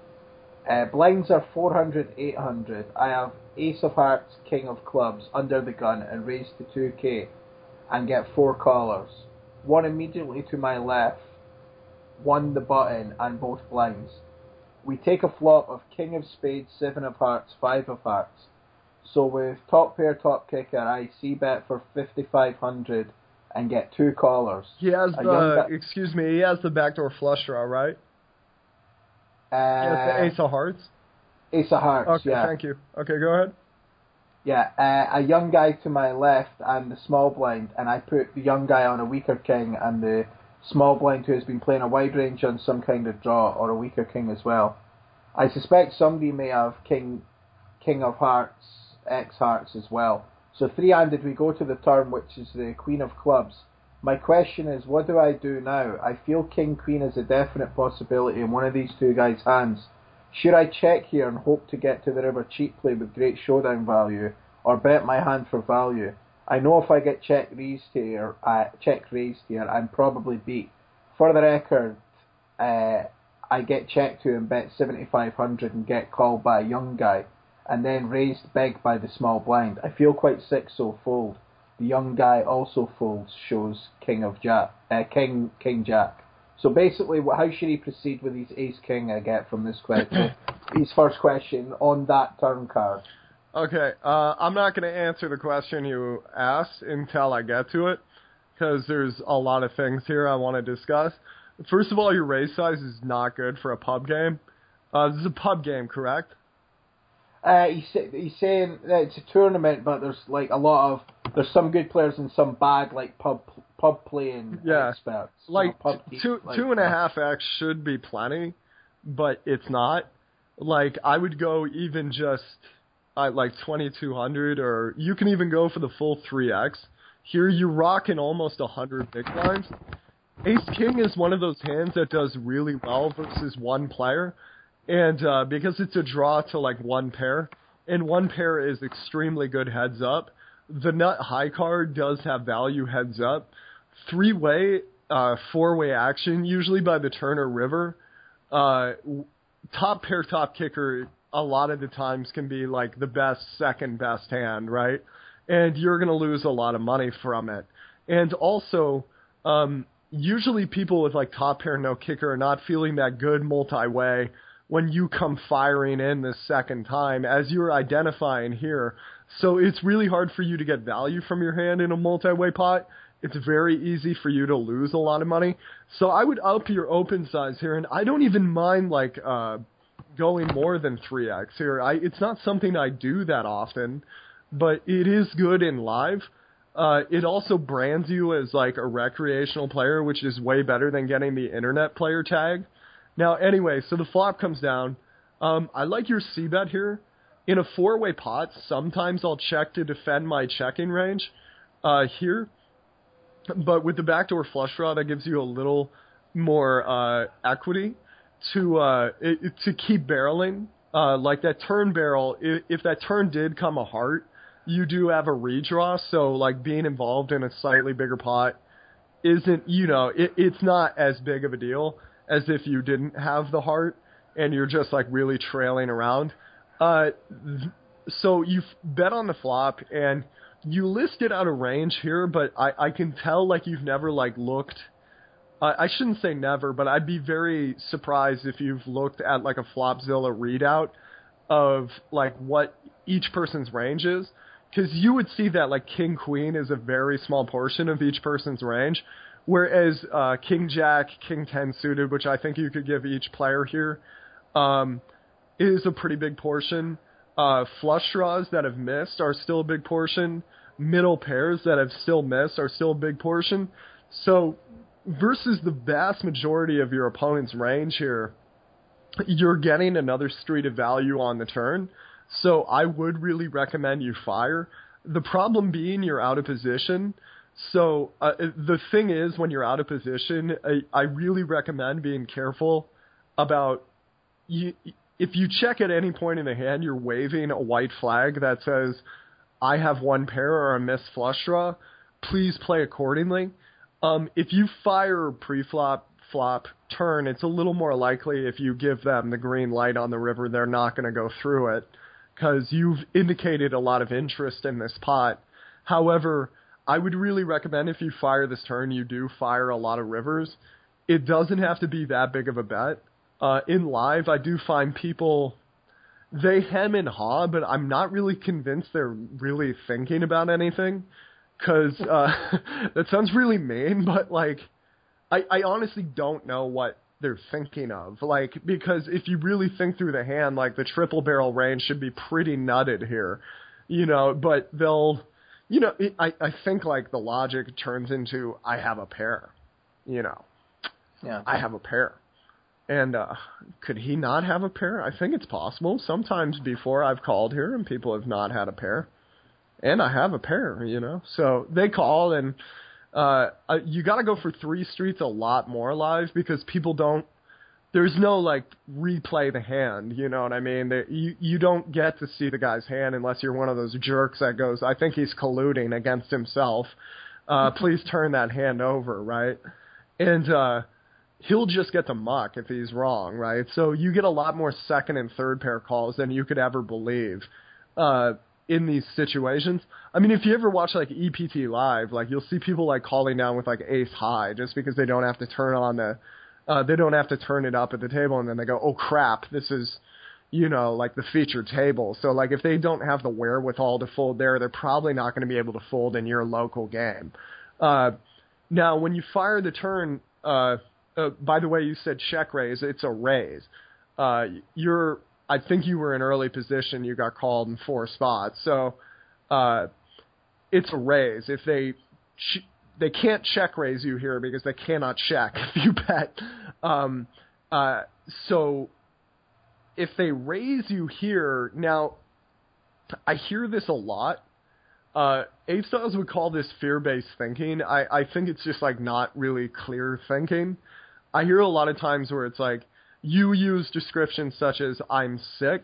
Uh, blinds are 400, 800. I have Ace of Hearts, King of Clubs under the gun and raise to 2k and get four callers. One immediately to my left, one the button, and both blinds. We take a flop of King of Spades, Seven of Hearts, Five of Hearts. So with top pair, top kicker, I see bet for 5500 and get two callers. He has the guy- excuse me. He has the backdoor flush draw, right? Uh, ace of hearts. Ace of Hearts, Okay, yeah. thank you. Okay, go ahead. Yeah, uh, a young guy to my left and the small blind, and I put the young guy on a weaker king and the small blind who has been playing a wide range on some kind of draw or a weaker king as well. I suspect somebody may have king, king of hearts, X hearts as well. So three-handed we go to the turn, which is the queen of clubs. My question is, what do I do now? I feel king queen is a definite possibility in one of these two guys' hands. Should I check here and hope to get to the river cheaply with great showdown value, or bet my hand for value? I know if I get check raised here, uh, check raised here, I'm probably beat. For the record, uh, I get checked to and bet 7,500 and get called by a young guy, and then raised big by the small blind. I feel quite sick, so fold. The young guy also folds, shows King of Jack, uh, King King Jack. So basically, how should he proceed with his Ace King I get from this question? *clears throat* his first question on that turn card. Okay, uh, I'm not going to answer the question you asked until I get to it, because there's a lot of things here I want to discuss. First of all, your raise size is not good for a pub game. Uh, this is a pub game, correct? Uh, he's, he's saying that it's a tournament, but there's like a lot of there's some good players and some bad like pub pub playing Yeah. experts. you Like know, two like- two and a half x should be plenty, but it's not. Like I would go even just at like 2200, or you can even go for the full 3x. Here you're rocking almost a 100 big blinds. Ace King is one of those hands that does really well versus one player, and uh, because it's a draw to like one pair, and one pair is extremely good heads up. The nut high card does have value heads up. Three way, uh, four way action, usually by the turn or river. Uh, top pair, top kicker, a lot of the times can be like the best, second best hand, right? And you're going to lose a lot of money from it. And also, um, usually people with like top pair, no kicker are not feeling that good multi way when you come firing in the second time, as you're identifying here. So it's really hard for you to get value from your hand in a multi-way pot. It's very easy for you to lose a lot of money. So I would up your open size here, and I don't even mind like uh, going more than 3x here. I, it's not something I do that often, but it is good in live. Uh, it also brands you as like a recreational player, which is way better than getting the internet player tag. Now, anyway, so the flop comes down. Um, I like your C bet here. In a four way pot, sometimes I'll check to defend my checking range uh, here. But with the backdoor flush draw, that gives you a little more uh, equity to uh, it, to keep barreling. Uh, like that turn barrel, if, if that turn did come a heart, you do have a redraw. So like being involved in a slightly bigger pot isn't, you know, it, it's not as big of a deal as if you didn't have the heart and you're just like really trailing around. Uh, so you bet on the flop and you listed out a range here, but I, I can tell like you've never like looked. I shouldn't say never, but I'd be very surprised if you've looked at like a Flopzilla readout of like what each person's range is, because you would see that like King Queen is a very small portion of each person's range, Whereas uh, King Jack, King Ten suited, which I think you could give each player here, um, is a pretty big portion. Uh, flush draws that have missed are still a big portion. Middle pairs that have still missed are still a big portion. So versus the vast majority of your opponent's range here, you're getting another street of value on the turn. So I would really recommend you fire. The problem being you're out of position. So uh, the thing is, when you're out of position, I, I really recommend being careful about you. If you check at any point in the hand, you're waving a white flag that says, "I have one pair" or a missed flush draw. Please play accordingly. Um, if you fire pre-flop, flop, turn, it's a little more likely if you give them the green light on the river, they're not going to go through it because you've indicated a lot of interest in this pot. However, I would really recommend if you fire this turn, you do fire a lot of rivers. It doesn't have to be that big of a bet. Uh, in live, I do find people they hem and haw, but I'm not really convinced they're really thinking about anything. Cause uh, *laughs* that sounds really mean, but like, I, I honestly don't know what they're thinking of. Like, because if you really think through the hand, like the triple barrel range should be pretty nutted here, you know. But they'll you know, it, I I think like the logic turns into I have a pair, you know. Yeah. I have a pair. And uh could he not have a pair? I think it's possible. Sometimes before I've called here and people have not had a pair. And I have a pair, you know. So they call and uh, uh you got to go for three streets a lot more live because people don't there's no like replay the hand. You know what I mean? They, you you don't get to see the guy's hand unless you're one of those jerks that goes, I think he's colluding against himself. Uh, please turn that hand over, right? And uh, he'll just get to muck if he's wrong, right? So you get a lot more second and third pair calls than you could ever believe. Uh, in these situations. I mean, if you ever watch like EPT live, like you'll see people like calling down with like ace high just because they don't have to turn on the uh, they don't have to turn it up at the table and then they go, oh crap, this is, you know, like the feature table. So like if they don't have the wherewithal to fold there, they're probably not going to be able to fold in your local game. Uh, now when you fire the turn, uh, uh, by the way, you said check raise. It's a raise. Uh, you're, I think you were in early position. You got called in four spots. So, uh, it's a raise. If they, they can't check raise you here because they cannot check *laughs* if you bet. Um, uh, so if they raise you here, now I hear this a lot. Uh, Styles would call this fear-based thinking. I, I think it's just like not really clear thinking. I hear a lot of times where it's like you use descriptions such as "I'm sick,"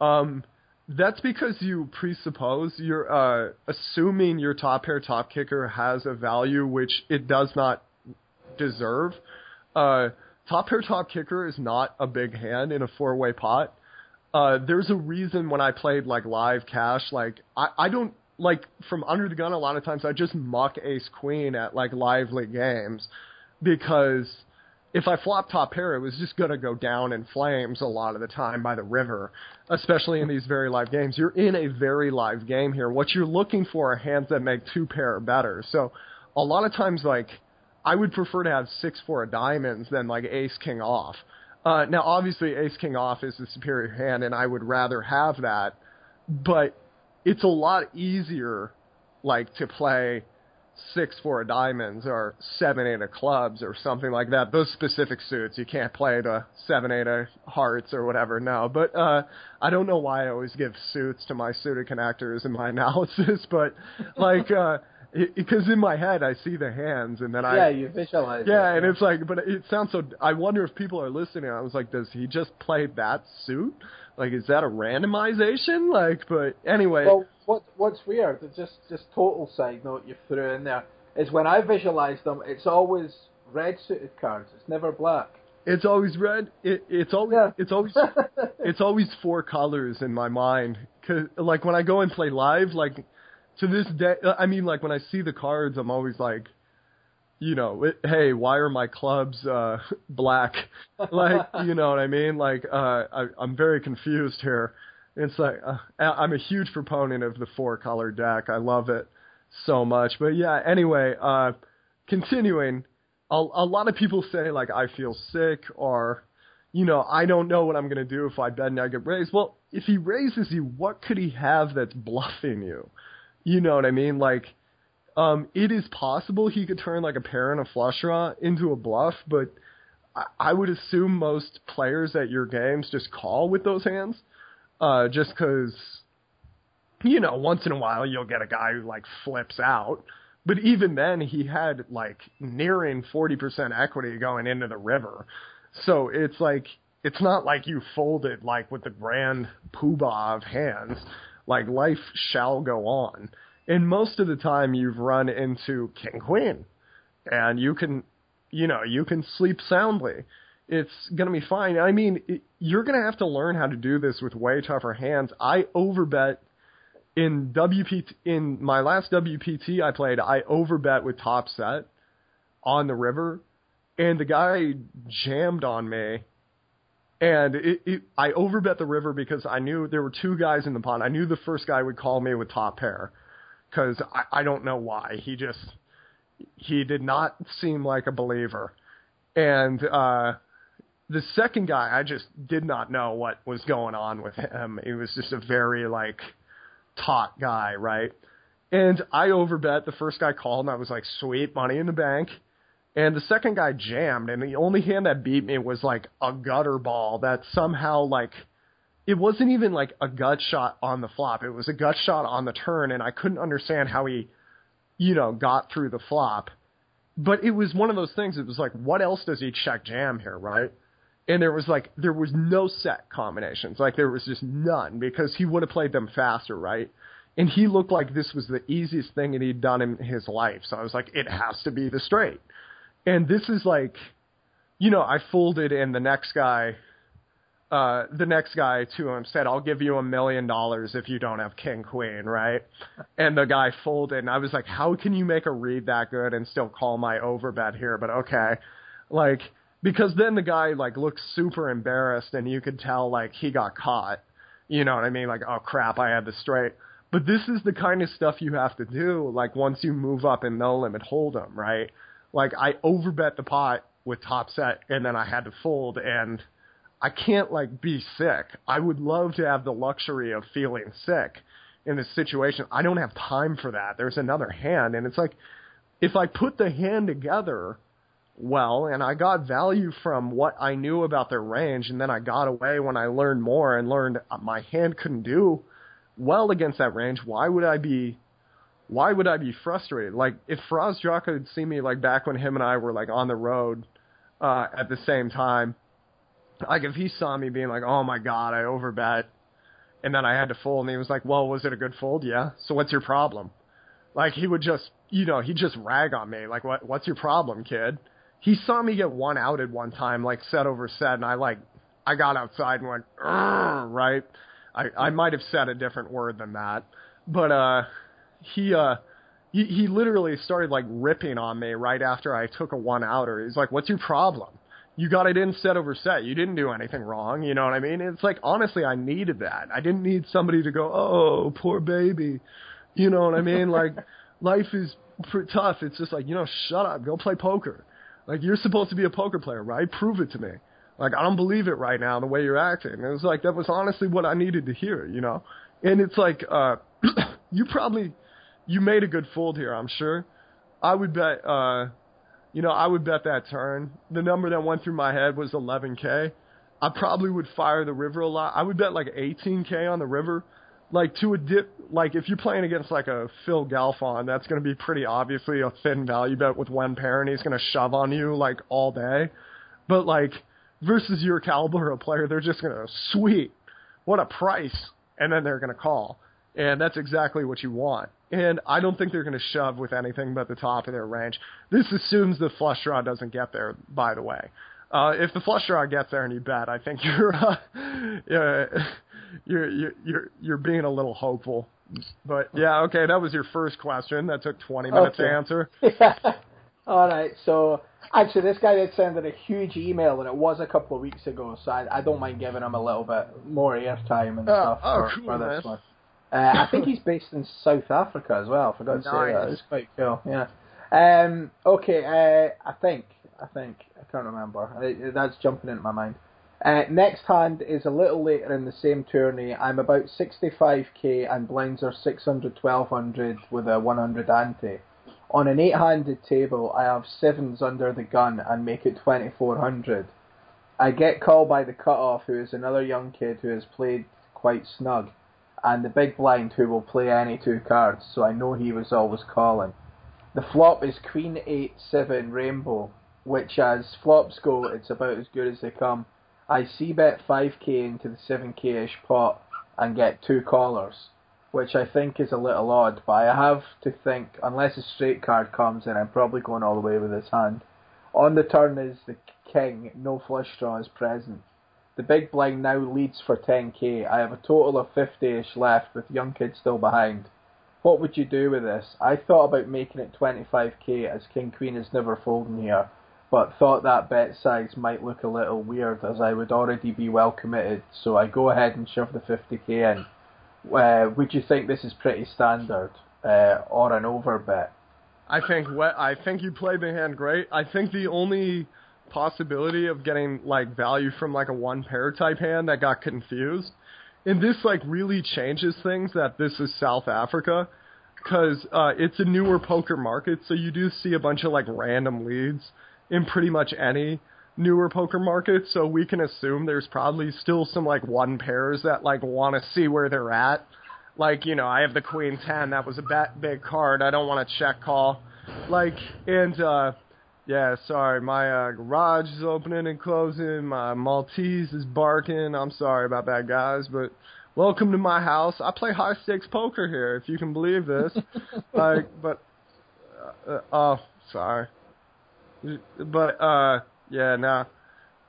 um, That's because you presuppose you're uh, assuming your top pair top kicker has a value which it does not deserve. Uh, top pair top kicker is not a big hand in a four way pot. Uh, there's a reason when I played like live cash, like I, I don't like from under the gun. A lot of times I just muck ace queen at like lively games because if I flop top pair, it was just going to go down in flames a lot of the time by the river, especially in these very live games. You're in a very live game here. What you're looking for are hands that make two pair better. So a lot of times, like, I would prefer to have six four of diamonds than like ace king off. Uh, now, obviously, ace king off is the superior hand, and I would rather have that, but it's a lot easier, like, to play six four diamonds or seven eight of clubs or something like that. Those specific suits you can't play the seven eight of hearts or whatever. No, but uh, I don't know why I always give suits to my suited connectors in my *laughs* analysis, but like. uh because in my head I see the hands and then I yeah you visualize yeah it, and it's like but it sounds so I wonder if people are listening I was like does he just play that suit like is that a randomization like but anyway well what what's weird just just total side note you threw in there is when I visualize them it's always red suited cards it's never black it's always red it, it's always Yeah. it's always *laughs* it's always four colors in my mind. Cause like when I go and play live, like to this day, I mean, like when I see the cards, I'm always like, you know, it, hey, why are my clubs uh *laughs* black? *laughs* like, you know what I mean? Like, uh, I, I'm very confused here. It's like uh, I'm a huge proponent of the four color deck. I love it so much. But yeah, anyway, uh, continuing, a, a lot of people say like I feel sick or you know, I don't know what I'm going to do if I bet and I get raised. Well, if he raises you, what could he have that's bluffing you? You know what I mean? Like, um, it is possible he could turn like a pair and a flush draw into a bluff, but I, I would assume most players at your games just call with those hands, uh, just because, you know, once in a while you'll get a guy who like flips out. But even then, he had like nearing 40% equity going into the river. So it's like it's not like you folded like with the grand poobah of hands. Like life shall go on. And most of the time you've run into king queen. And you can you know, you can sleep soundly. It's going to be fine. I mean, it, you're going to have to learn how to do this with way tougher hands. I overbet in WPT in my last WPT I played, I overbet with top set on the river and the guy jammed on me. And it, it, I overbet the river because I knew there were two guys in the pond. I knew the first guy would call me with top pair, because I, I don't know why. He just he did not seem like a believer, and uh, the second guy I just did not know what was going on with him. He was just a very like taut guy, right? And I overbet. The first guy called, and I was like, "Sweet, money in the bank." And the second guy jammed, and the only hand that beat me was like a gutter ball that somehow like it wasn't even like a gut shot on the flop. It was a gut shot on the turn, and I couldn't understand how he, you know, got through the flop. But it was one of those things. It was like, what else does he check jam here, right? And there was like there was no set combinations. Like there was just none because he would have played them faster, right? And he looked like this was the easiest thing that he'd done in his life. So I was like, it has to be the straight. And this is like, you know, I folded and the next guy, uh, the next guy to him said, I'll give you a million dollars if you don't have king queen, right? And the guy folded and I was like, how can you make a read that good and still call my overbet here? But okay. Like, because then the guy like looks super embarrassed and you could tell like he got caught. You know what I mean? Like, oh crap, I had the straight. But this is the kind of stuff you have to do, like once you move up in no limit hold'em, right? Like I overbet the pot with top set and then I had to fold and I can't like be sick. I would love to have the luxury of feeling sick in this situation. I don't have time for that. There's another hand and it's like if I put the hand together well and I got value from what I knew about their range and then I got away when I learned more and learned my hand couldn't do well against that range, why would I be why would I be frustrated? Like if Faraz Jaka had seen me like back when him and I were like on the road uh at the same time, like if he saw me being like, "Oh my god, I overbet," and then I had to fold, and he was like, "Well, was it a good fold? Yeah. So what's your problem?" Like he would just, you know, he'd just rag on me, like, "What? What's your problem, kid?" He saw me get one outed one time, like set over set, and I like, I got outside and went, right. I I might have said a different word than that, but uh, he uh. He, he literally started like ripping on me right after I took a one outer. He's like, "What's your problem?" you got it in set over set. You didn't do anything wrong. You know what I mean? It's like honestly, I needed that. I didn't need somebody to go, oh, poor baby. You know what I mean? like *laughs* life is pretty tough. It's just like you know, shut up, go play poker. Like you're supposed to be a poker player, right? Prove it to me. Like I don't believe it right now the way you're acting. And it was like that was honestly what I needed to hear. You know, and it's like uh, *clears throat* you probably you made a good fold here. I'm sure. I would bet. uh you know, I would bet that turn. The number that went through my head was 11K. I probably would fire the river a lot. I would bet like 18K on the river. Like to a dip, like if you're playing against like a Phil Galfond, that's going to be pretty obviously a thin value bet with one pair, and he's going to shove on you like all day. But like versus your caliber of player, they're just going to sweet, what a price, and then they're going to call, and that's exactly what you want and I don't think they're going to shove with anything but the top of their range. This assumes the flush draw doesn't get there, by the way. Uh, if the flush draw gets there and you bet, I think you're, *laughs* uh, you're, you're you're you're being a little hopeful. But yeah, okay, that was your first question. That took 20 minutes okay. to answer. Yeah. *laughs* All right. So actually, this guy did send in a huge email, and it was a couple of weeks ago. So I, I don't mind giving him a little bit more airtime and oh, stuff oh, for, cool, for this man. one. Uh, I think he's based in South Africa as well. I forgot to nice. say that. It's quite cool. Yeah. Um, okay. Uh, I think. I think. I can't remember. I, that's jumping into my mind. Uh, next hand is a little later in the same tourney. I'm about 65k and blinds are 600, 1200 with a 100 ante. On an eight-handed table, I have sevens under the gun and make it 2400. I get called by the cutoff, who is another young kid who has played quite snug and the big blind who will play any two cards, so I know he was always calling. The flop is Queen 8 7 Rainbow, which as flops go, it's about as good as they come. I c bet 5k into the 7k ish pot and get two callers, which I think is a little odd, but I have to think, unless a straight card comes in, I'm probably going all the way with this hand. On the turn is the king, no flush draw is present. The big blind now leads for 10k. I have a total of 50ish left with young kids still behind. What would you do with this? I thought about making it 25k as King Queen is never folding here, but thought that bet size might look a little weird as I would already be well committed, so I go ahead and shove the 50k in. Uh, would you think this is pretty standard uh, or an over bet? I think I think you played the hand great. I think the only possibility of getting like value from like a one pair type hand that got confused. And this like really changes things that this is South Africa because uh, it's a newer poker market, so you do see a bunch of like random leads in pretty much any newer poker market. So we can assume there's probably still some like one pairs that like want to see where they're at. Like you know, I have the queen ten. That was a bet big card. I don't want to check call. Like and uh, yeah, sorry, my uh, garage is opening and closing. My Maltese is barking. I'm sorry about that, guys, but welcome to my house. I play high stakes poker here, if you can believe this. *laughs* like, but uh, uh, oh, sorry, but uh, yeah, no.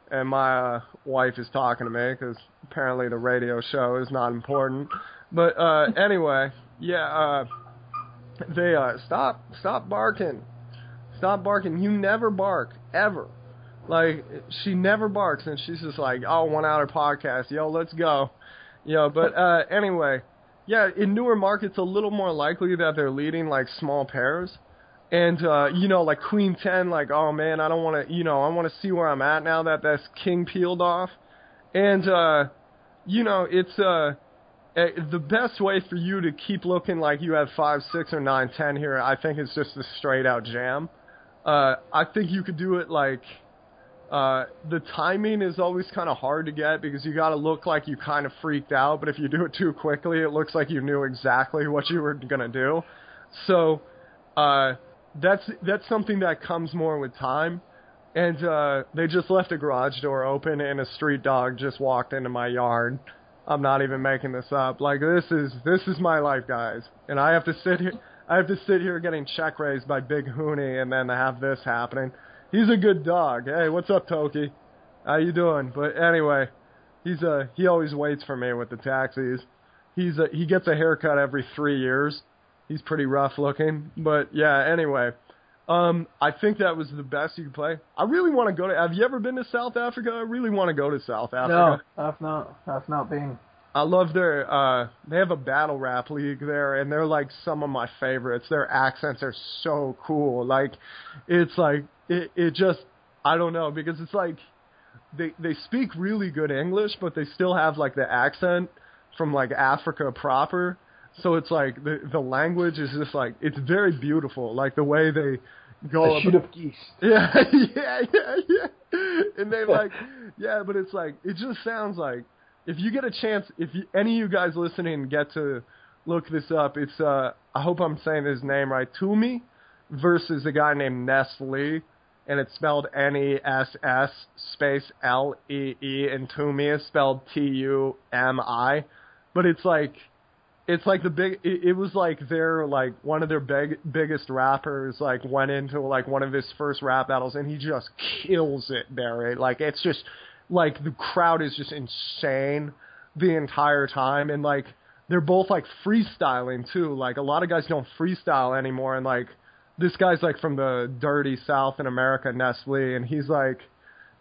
And my uh, wife is talking to me because apparently the radio show is not important. But uh, anyway, yeah, uh, they uh, stop, stop barking. Stop barking. You never bark ever. Like she never barks, and she's just like, "Oh, one hour podcast, yo, let's go." Know, but uh, anyway, yeah, in newer markets, a little more likely that they're leading like small pairs, and uh, you know, like Queen Ten, like, oh man, I don't want to, you know, I want to see where I'm at now that that's King peeled off, and uh, you know, it's uh uh, the best way for you to keep looking like you have five, six, or nine, ten here, I think, is just a straight out jam. Uh, I think you could do it like uh, the timing is always kind of hard to get because you got to look like you kind of freaked out. But if you do it too quickly, it looks like you knew exactly what you were gonna do. So uh, that's that's something that comes more with time. And uh, they just left a garage door open, and a street dog just walked into my yard. I'm not even making this up. Like this is this is my life, guys, and I have to sit here. I have to sit here getting check raised by Big Hooney, and then have this happening. He's a good dog. Hey, what's up, Toki? How you doing? But anyway, he's a he always waits for me with the taxis. He's a he gets a haircut every three years. He's pretty rough looking, but yeah. Anyway, um, I think that was the best you could play. I really want to go to. Have you ever been to South Africa? I really want to go to South Africa. No, I've not. I've not been. I love their. uh They have a battle rap league there, and they're like some of my favorites. Their accents are so cool. Like, it's like it. It just. I don't know because it's like they they speak really good English, but they still have like the accent from like Africa proper. So it's like the the language is just like it's very beautiful. Like the way they go. A shoot of geese. *laughs* Yeah, yeah, yeah, yeah. And they like, *laughs* yeah, but it's like it just sounds like if you get a chance, if you, any of you guys listening get to look this up, it's uh I hope I'm saying his name right, Tumi versus a guy named Ness Lee, and it's spelled N E S S space L E E, and Tumi is spelled T U M I, but it's like it's like the big it, it was like their like one of their big biggest rappers like went into like one of his first rap battles and he just kills it Barry. like it's just like the crowd is just insane the entire time. And like they're both like freestyling too. Like a lot of guys don't freestyle anymore. And like this guy's like from the dirty south in america Ness Lee. And he's like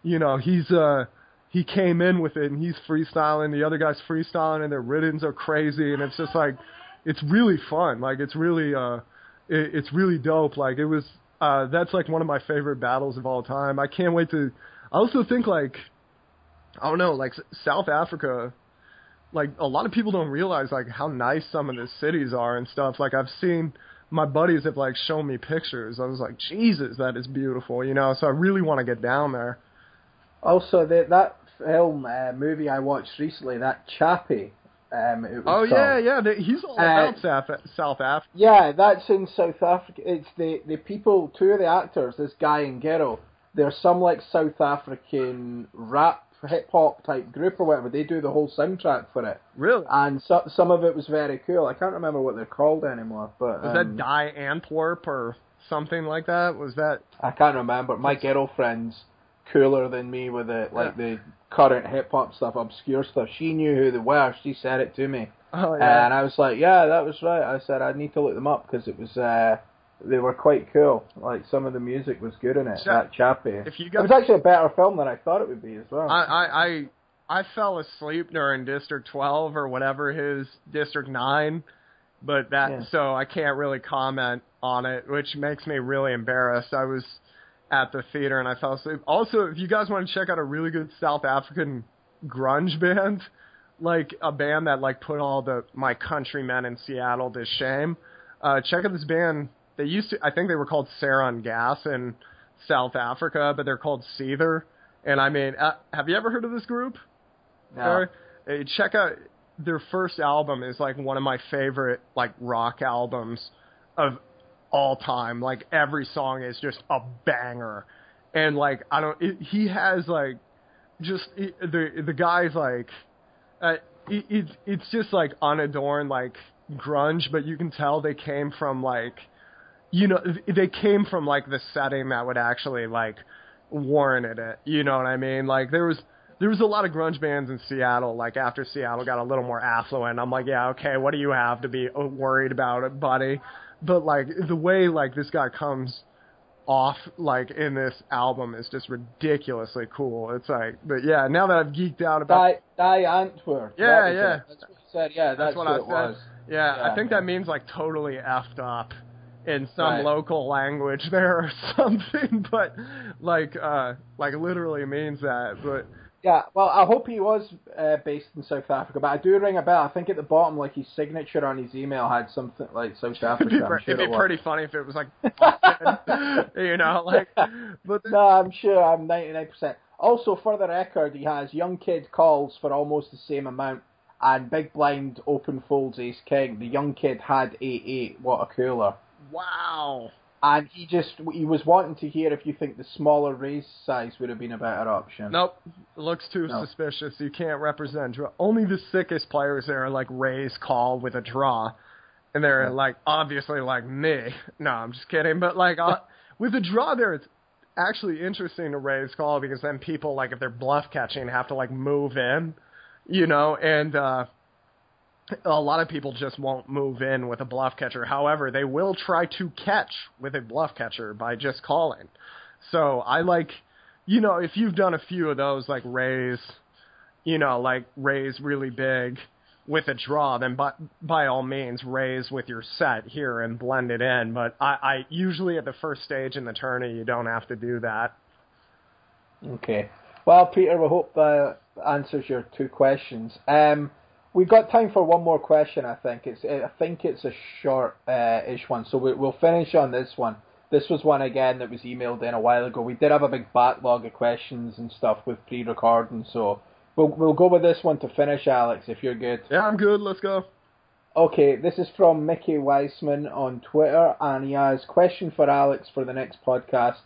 you know he's uh he came in with it and he's freestyling. The other guy's freestyling and their riddens are crazy and it's just like it's really fun. Like it's really uh it, it's really dope. Like it was uh that's like one of my favorite battles of all time. I can't wait to I also think like I don't know, like South Africa like a lot of people don't realize like how nice some of the cities are and stuff. Like I've seen my buddies have like shown me pictures. I was like, Jesus, that is beautiful, you know. So I really want to get down there. Also, that that film uh, movie I watched recently, that Chappie. Um, it was Oh yeah, called. yeah. He's all Uh, South South Africa. Yeah, that's in South Africa. It's the the people, two of the actors, this guy and girl. They're some like South African rap hip hop type group or whatever. They do the whole soundtrack for it, Really? and so, some of it was very cool. I can't remember what they're called anymore, but Was um, that Die Antwoord or something like that? Was that? I can't remember. My girlfriend's cooler than me with it, like the current hip hop stuff, obscure stuff. She knew who they were. She said it to me. Oh yeah. And I was like, yeah, that was right. I said I need to look them up because it was uh, they were quite cool. Like some of the music was good in it. So, that Chappie. if you it was actually a better film than I thought it would be as well. I, I I I fell asleep during District 12 or whatever his District 9, but that Yeah. so I can't really comment on it, which makes me really embarrassed. I was at the theater and I fell asleep. Also, if you guys want to check out a really good South African grunge band, like a band that like put all the my countrymen in Seattle to shame, uh, check out this band. They used to, I think they were called Saron Gas in South Africa, but they're called Seether. And I mean, uh, have you ever heard of this group? No. Uh, check out their first album is like one of my favorite like rock albums of all time. Like every song is just a banger, and like I don't. It, he has like just it, the the guy's like uh, it, it's just like unadorned like grunge, but you can tell they came from like you know they came from like the setting that would actually like warranted it. You know what I mean? Like there was there was a lot of grunge bands in Seattle. Like after Seattle got a little more affluent, I'm like, yeah, okay, what do you have to be uh, worried about, it, buddy? But like the way like this guy comes off like in this album is just ridiculously cool. It's like, but yeah, now that I've geeked out about Die, Die Antwoord. Yeah, yeah. it. That's what I said. Yeah, that's, That's what what I said. was. Yeah, I Yeah. think that means like totally effed up in some Right. local language *laughs* there or something, but like uh like literally means that. But Yeah, well, I hope he was uh, based in South Africa, but I do ring a bell. I think at the bottom, like his signature on his email had something like South *laughs* it'd Africa. be, pre- sure it'd be it pretty funny if it was like *laughs* you know, like *laughs* but No, I'm sure. I'm 99%. Also, for the record, he has Young Kid calls for almost the same amount, and Big Blind open folds Ace King. The Young Kid had 8-8. What a cooler. wow. And he just he was wanting to hear if you think the smaller raise size would have been a better option. Nope, looks too No. suspicious. You can't represent. Only the sickest players there are like raise call with a draw, and they're like obviously like me. No, I'm just kidding. But like uh, *laughs* with a draw there, it's actually interesting to raise call because then people like if they're bluff catching have to like move in, you know, and uh a lot of people just won't move in with a bluff catcher. However, they will try to catch with a bluff catcher by just calling. So I like, you know, if you've done a few of those, like raise, you know, like raise really big with a draw, then by, by all means raise with your set here and blend it in. But I, I usually at the first stage in the tourney, you don't have to do that. Okay. Well, Peter, we hope that answers your two questions. Um, we've got time for one more question. I think it's I think it's a short uh, ish one, so we, we'll finish on this one. This was one again that was emailed in a while ago. We did have a big backlog of questions and stuff with pre-recording, so we'll we'll go with this one to finish, Alex, if you're good. Yeah, I'm good. Let's go. Okay, this is from Mickey Weissman on Twitter, and he has question for Alex for the next podcast.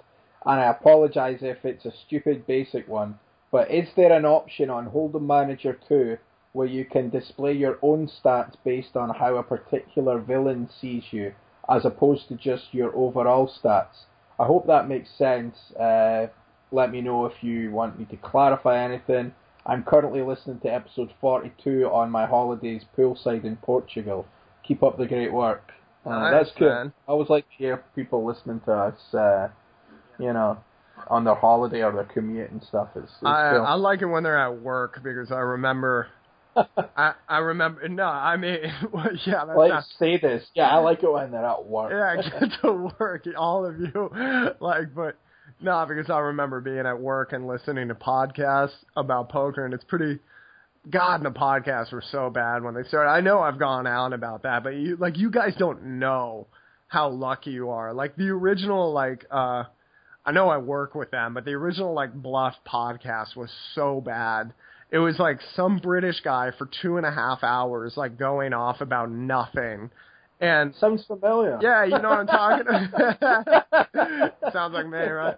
And I apologise if it's a stupid basic one, but is there an option on Hold'em Manager 2 where you can display your own stats based on how a particular villain sees you, as opposed to just your overall stats? I hope that makes sense. Uh, let me know if you want me to clarify anything. I'm currently listening to episode 42 on my holidays poolside in Portugal. Keep up the great work. Uh, that's good. man. I always like to hear people listening to us, uh, you know, on their holiday or their commute and stuff. It's, it's I cool. I like it when they're at work because I remember. *laughs* I I remember no I mean *laughs* yeah that's Let's not say this. Yeah, I like it when they're at work. yeah I get to work all of you *laughs* like but no because I remember being at work and listening to podcasts about poker and it's pretty God and the podcasts were so bad when they started I know I've gone out about that but you like you guys don't know how lucky you are like the original like uh I know I work with them, but the original like Bluff podcast was so bad. It was like some British guy for two and a half hours, like going off about nothing. And Sounds familiar. yeah, you know what I'm talking *laughs* about. *laughs* Sounds like me, right?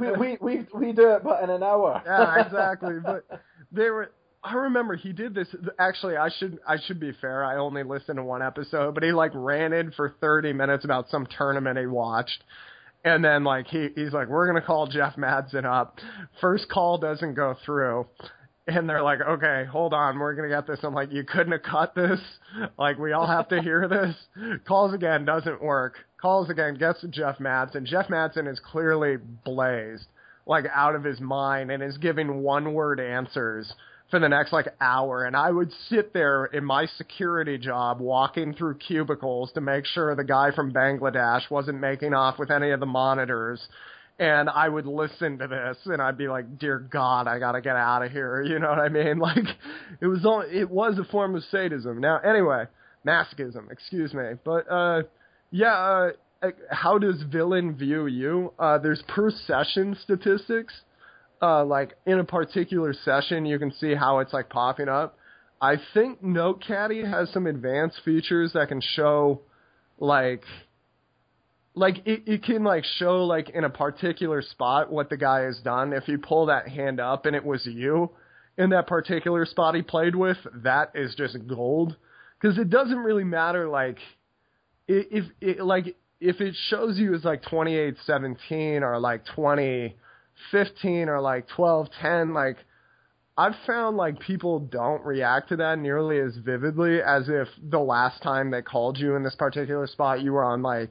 we, we we we do it, but in an hour. yeah, exactly. But they were. I remember he did this. Actually, I should I should be fair. I only listened to one episode, but he like ranted for 30 minutes about some tournament he watched. And then like he he's like, we're gonna call Jeff Madsen up. First call doesn't go through. And they're like, okay, hold on, we're gonna get this. I'm like, you couldn't have cut this. Like, we all have to *laughs* hear this. Calls again doesn't work. Calls again, gets to Jeff Madsen. Jeff Madsen is clearly blazed, like out of his mind, and is giving one word answers for the next like hour. And I would sit there in my security job, walking through cubicles to make sure the guy from Bangladesh wasn't making off with any of the monitors and I would listen to this and I'd be like, "Dear God, I gotta get out of here." *laughs* You know what I mean? *laughs* Like, it was all, it was a form of sadism. Now, anyway, masochism. Excuse me, but uh, yeah. Uh, how does villain view you? Uh, there's per session statistics. Uh, like in a particular session, you can see how it's like popping up. I think NoteCaddy has some advanced features that can show, like, like it, it can like show like in a particular spot what the guy has done. If you pull that hand up and it was you in that particular spot he played with, that is just gold. Because it doesn't really matter like if it like if it shows you as like twenty eight seventeen or like twenty fifteen or like twelve ten like I've found like people don't react to that nearly as vividly as if the last time they called you in this particular spot you were on like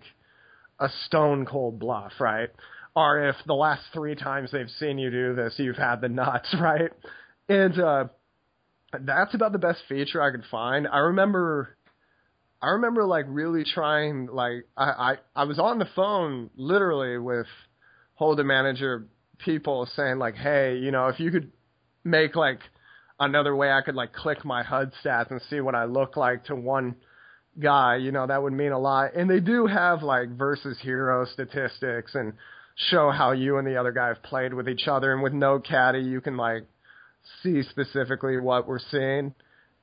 a stone cold bluff, right? Or if the last three times they've seen you do this, you've had the nuts, *laughs* right? And uh, that's about the best feature I could find. I remember, I remember like really trying. Like I, I, I was on the phone literally with Hold'em Manager people saying like, hey, you know, if you could make like another way I could like click my HUD stats and see what I look like to one guy, you know, that would mean a lot. And they do have like versus hero statistics and show how you and the other guy have played with each other. And with NoteCaddy, you can like see specifically what we're seeing,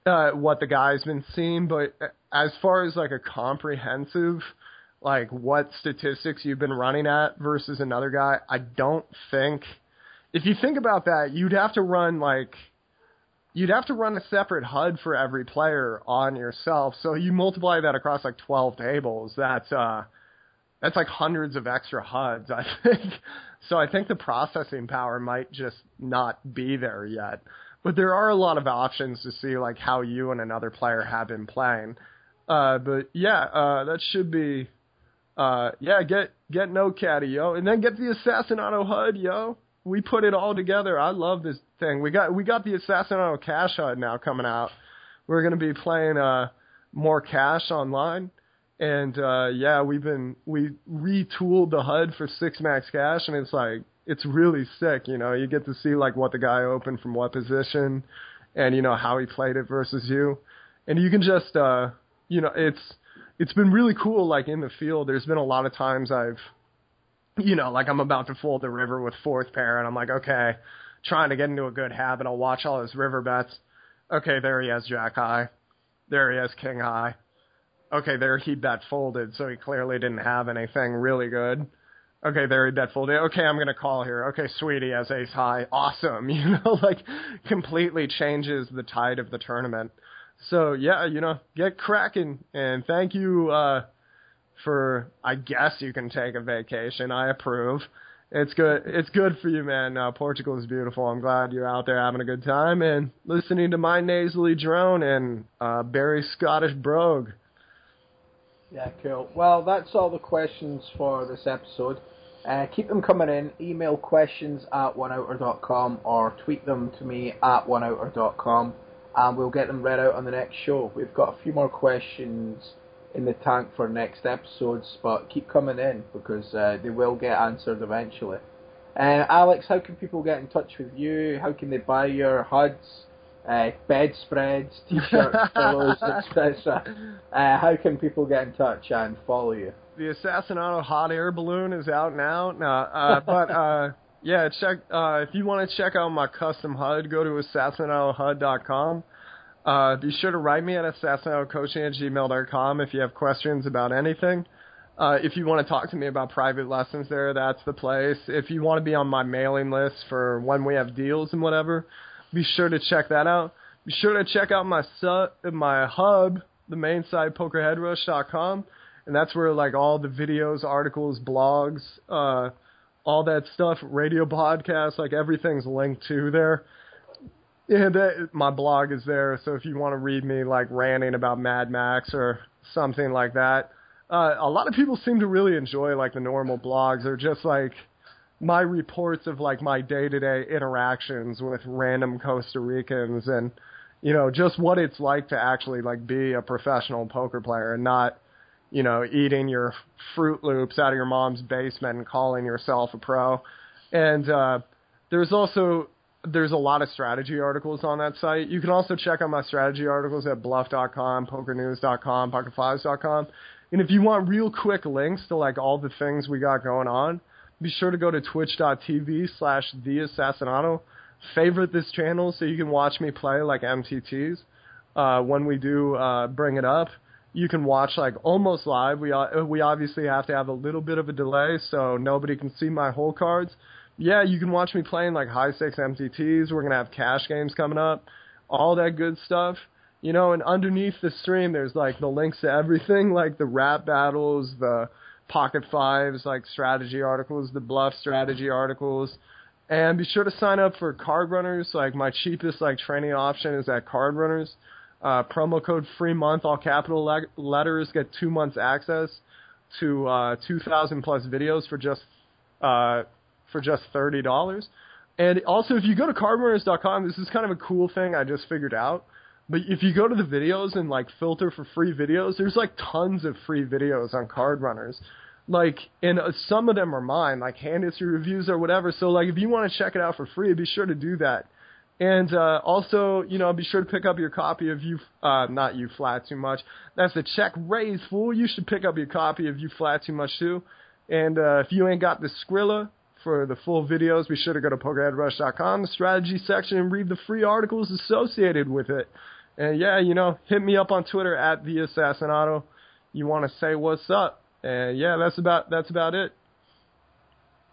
uh, what the guy's been seeing. But as far as like a comprehensive like what statistics you've been running at versus another guy. I don't think if you think about that, you'd have to run like you'd have to run a separate HUD for every player on yourself. So you multiply that across like 12 tables. That's uh that's like hundreds of extra HUDs, I think. *laughs* So I think the processing power might just not be there yet. But there are a lot of options to see like how you and another player have been playing. Uh but yeah, uh that should be uh, yeah, get get NoteCaddy, yo, and then get the Assassinato HUD, yo. We put it all together. I love this thing. We got we got the Assassinato Cash HUD now coming out. We're gonna be playing uh more cash online, and uh yeah, we've been we retooled the HUD for six max cash, and it's like it's really sick. You know, you get to see like what the guy opened from what position, and you know how he played it versus you, and you can just uh you know it's it's been really cool like in the field there's been a lot of times i've you know like i'm about to fold the river with fourth pair and i'm like okay trying to get into a good habit. I'll watch all his river bets. Okay there he has jack high. There he has king high. Okay there he bet folded so he clearly didn't have anything really good. Okay there he bet folded. Okay i'm to call here. Okay sweetie has ace high. Awesome. *laughs* You know like completely changes the tide of the tournament. So yeah, you know, get cracking. And thank you uh for I guess you can take a vacation. I approve. It's good. It's good for you, man. Uh, Portugal is beautiful. I'm glad you're out there having a good time and listening to my nasally drone and uh, Barry Scottish brogue. Yeah, cool. Well, that's all the questions for this episode. Uh, keep them coming in. Email questions at oneouter.com or tweet them to me at oneouter.com and we'll get them read out on the next show. We've got a few more questions in the tank for next episodes, but keep coming in because uh, they will get answered eventually. Uh, Alex, how can people get in touch with you? How can they buy your HUDs, uh, bedspreads, *laughs* t-shirts, pillows, etc.? Uh, how can people get in touch and follow you? The Assassinato hot air balloon is out now. No, uh, but uh, *laughs* yeah, check uh, if you want to check out my custom HUD, go to assassinatohud.com. Uh, be sure to write me at assassinatocoaching at gmail.com if you have questions about anything. Uh, if you want to talk to me about private lessons there, that's the place. If you want to be on my mailing list for when we have deals and whatever, be sure to check that out. Be sure to check out my su- my hub, the main site, pokerheadrush.com, and that's where like all the videos, articles, blogs, uh, all that stuff, radio podcasts, like everything's linked to there. And that, my blog is there, so if you want to read me like ranting about Mad Max or something like that, uh, a lot of people seem to really enjoy like the normal blogs. They're just like my reports of like my day to day interactions with random Costa Ricans and you know just what it's like to actually like be a professional poker player and not you know, eating your Fruit Loops out of your mom's basement and calling yourself a pro. And uh, there's also there's a lot of strategy articles on that site. You can also check out my strategy articles at bluff.com, pokernews.com, pocket5s.com. And if you want real quick links to like all the things we got going on, be sure to go to twitch.tv slash the assassinato. Favorite this channel so you can watch me play like MTTs uh, when we do uh, bring it up you can watch like almost live. We uh, we obviously have to have a little bit of a delay, so nobody can see my hole cards. Yeah, you can watch me playing like high stakes MTTs. We're gonna have cash games coming up, all that good stuff. You know, and underneath the stream, there's like the links to everything, *laughs* like the rap battles, the pocket fives, like strategy articles, the bluff strategy articles. And be sure to sign up for card runners. Like my cheapest like training option is at card runners. Uh, promo code free month, all capital le- letters, get two months access to uh, 2,000 plus videos for just uh, for just thirty dollars. And also, if you go to cardrunners.com, this is kind of a cool thing I just figured out. But if you go to the videos and like filter for free videos, there's like tons of free videos on Card Runners. Like, and uh, some of them are mine, like hand history reviews or whatever. So like, if you want to check it out for free, be sure to do that. And uh, also, you know, be sure to pick up your copy of you, uh, not you flat too much. That's the check raise fool. You should pick up your copy of you flat too much too. And uh, if you ain't got the Skrilla for the full videos, be sure to go to pokerheadrush.com, the strategy section, and read the free articles associated with it. And yeah, you know, hit me up on Twitter at the Assassinato. You want to say what's up? And yeah, that's about that's about it.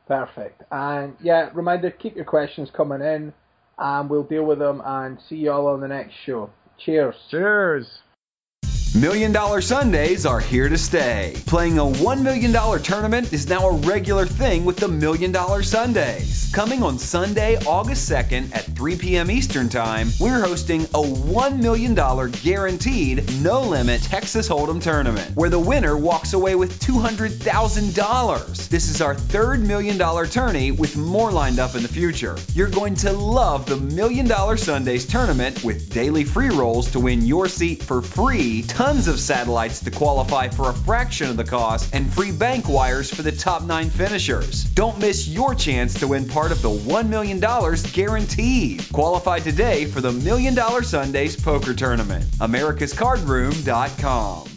Perfect. And yeah, reminder, keep your questions coming in, and we'll deal with them. And see you all on the next show. Cheers. Cheers. Million Dollar Sundays are here to stay. Playing a $1 million tournament is now a regular thing with the Million Dollar Sundays. Coming on Sunday, August 2nd at 3 p.m. Eastern Time, we're hosting a $1 million guaranteed, no limit Texas Hold'em tournament where the winner walks away with $200,000. This is our third million dollar tourney with more lined up in the future. You're going to love the Million Dollar Sundays tournament with daily free rolls to win your seat for free tons of satellites to qualify for a fraction of the cost, and free bank wires for the top nine finishers. Don't miss your chance to win part of the $1 million guaranteed. Qualify today for the Million Dollar Sundays Poker Tournament. AmericasCardRoom.com.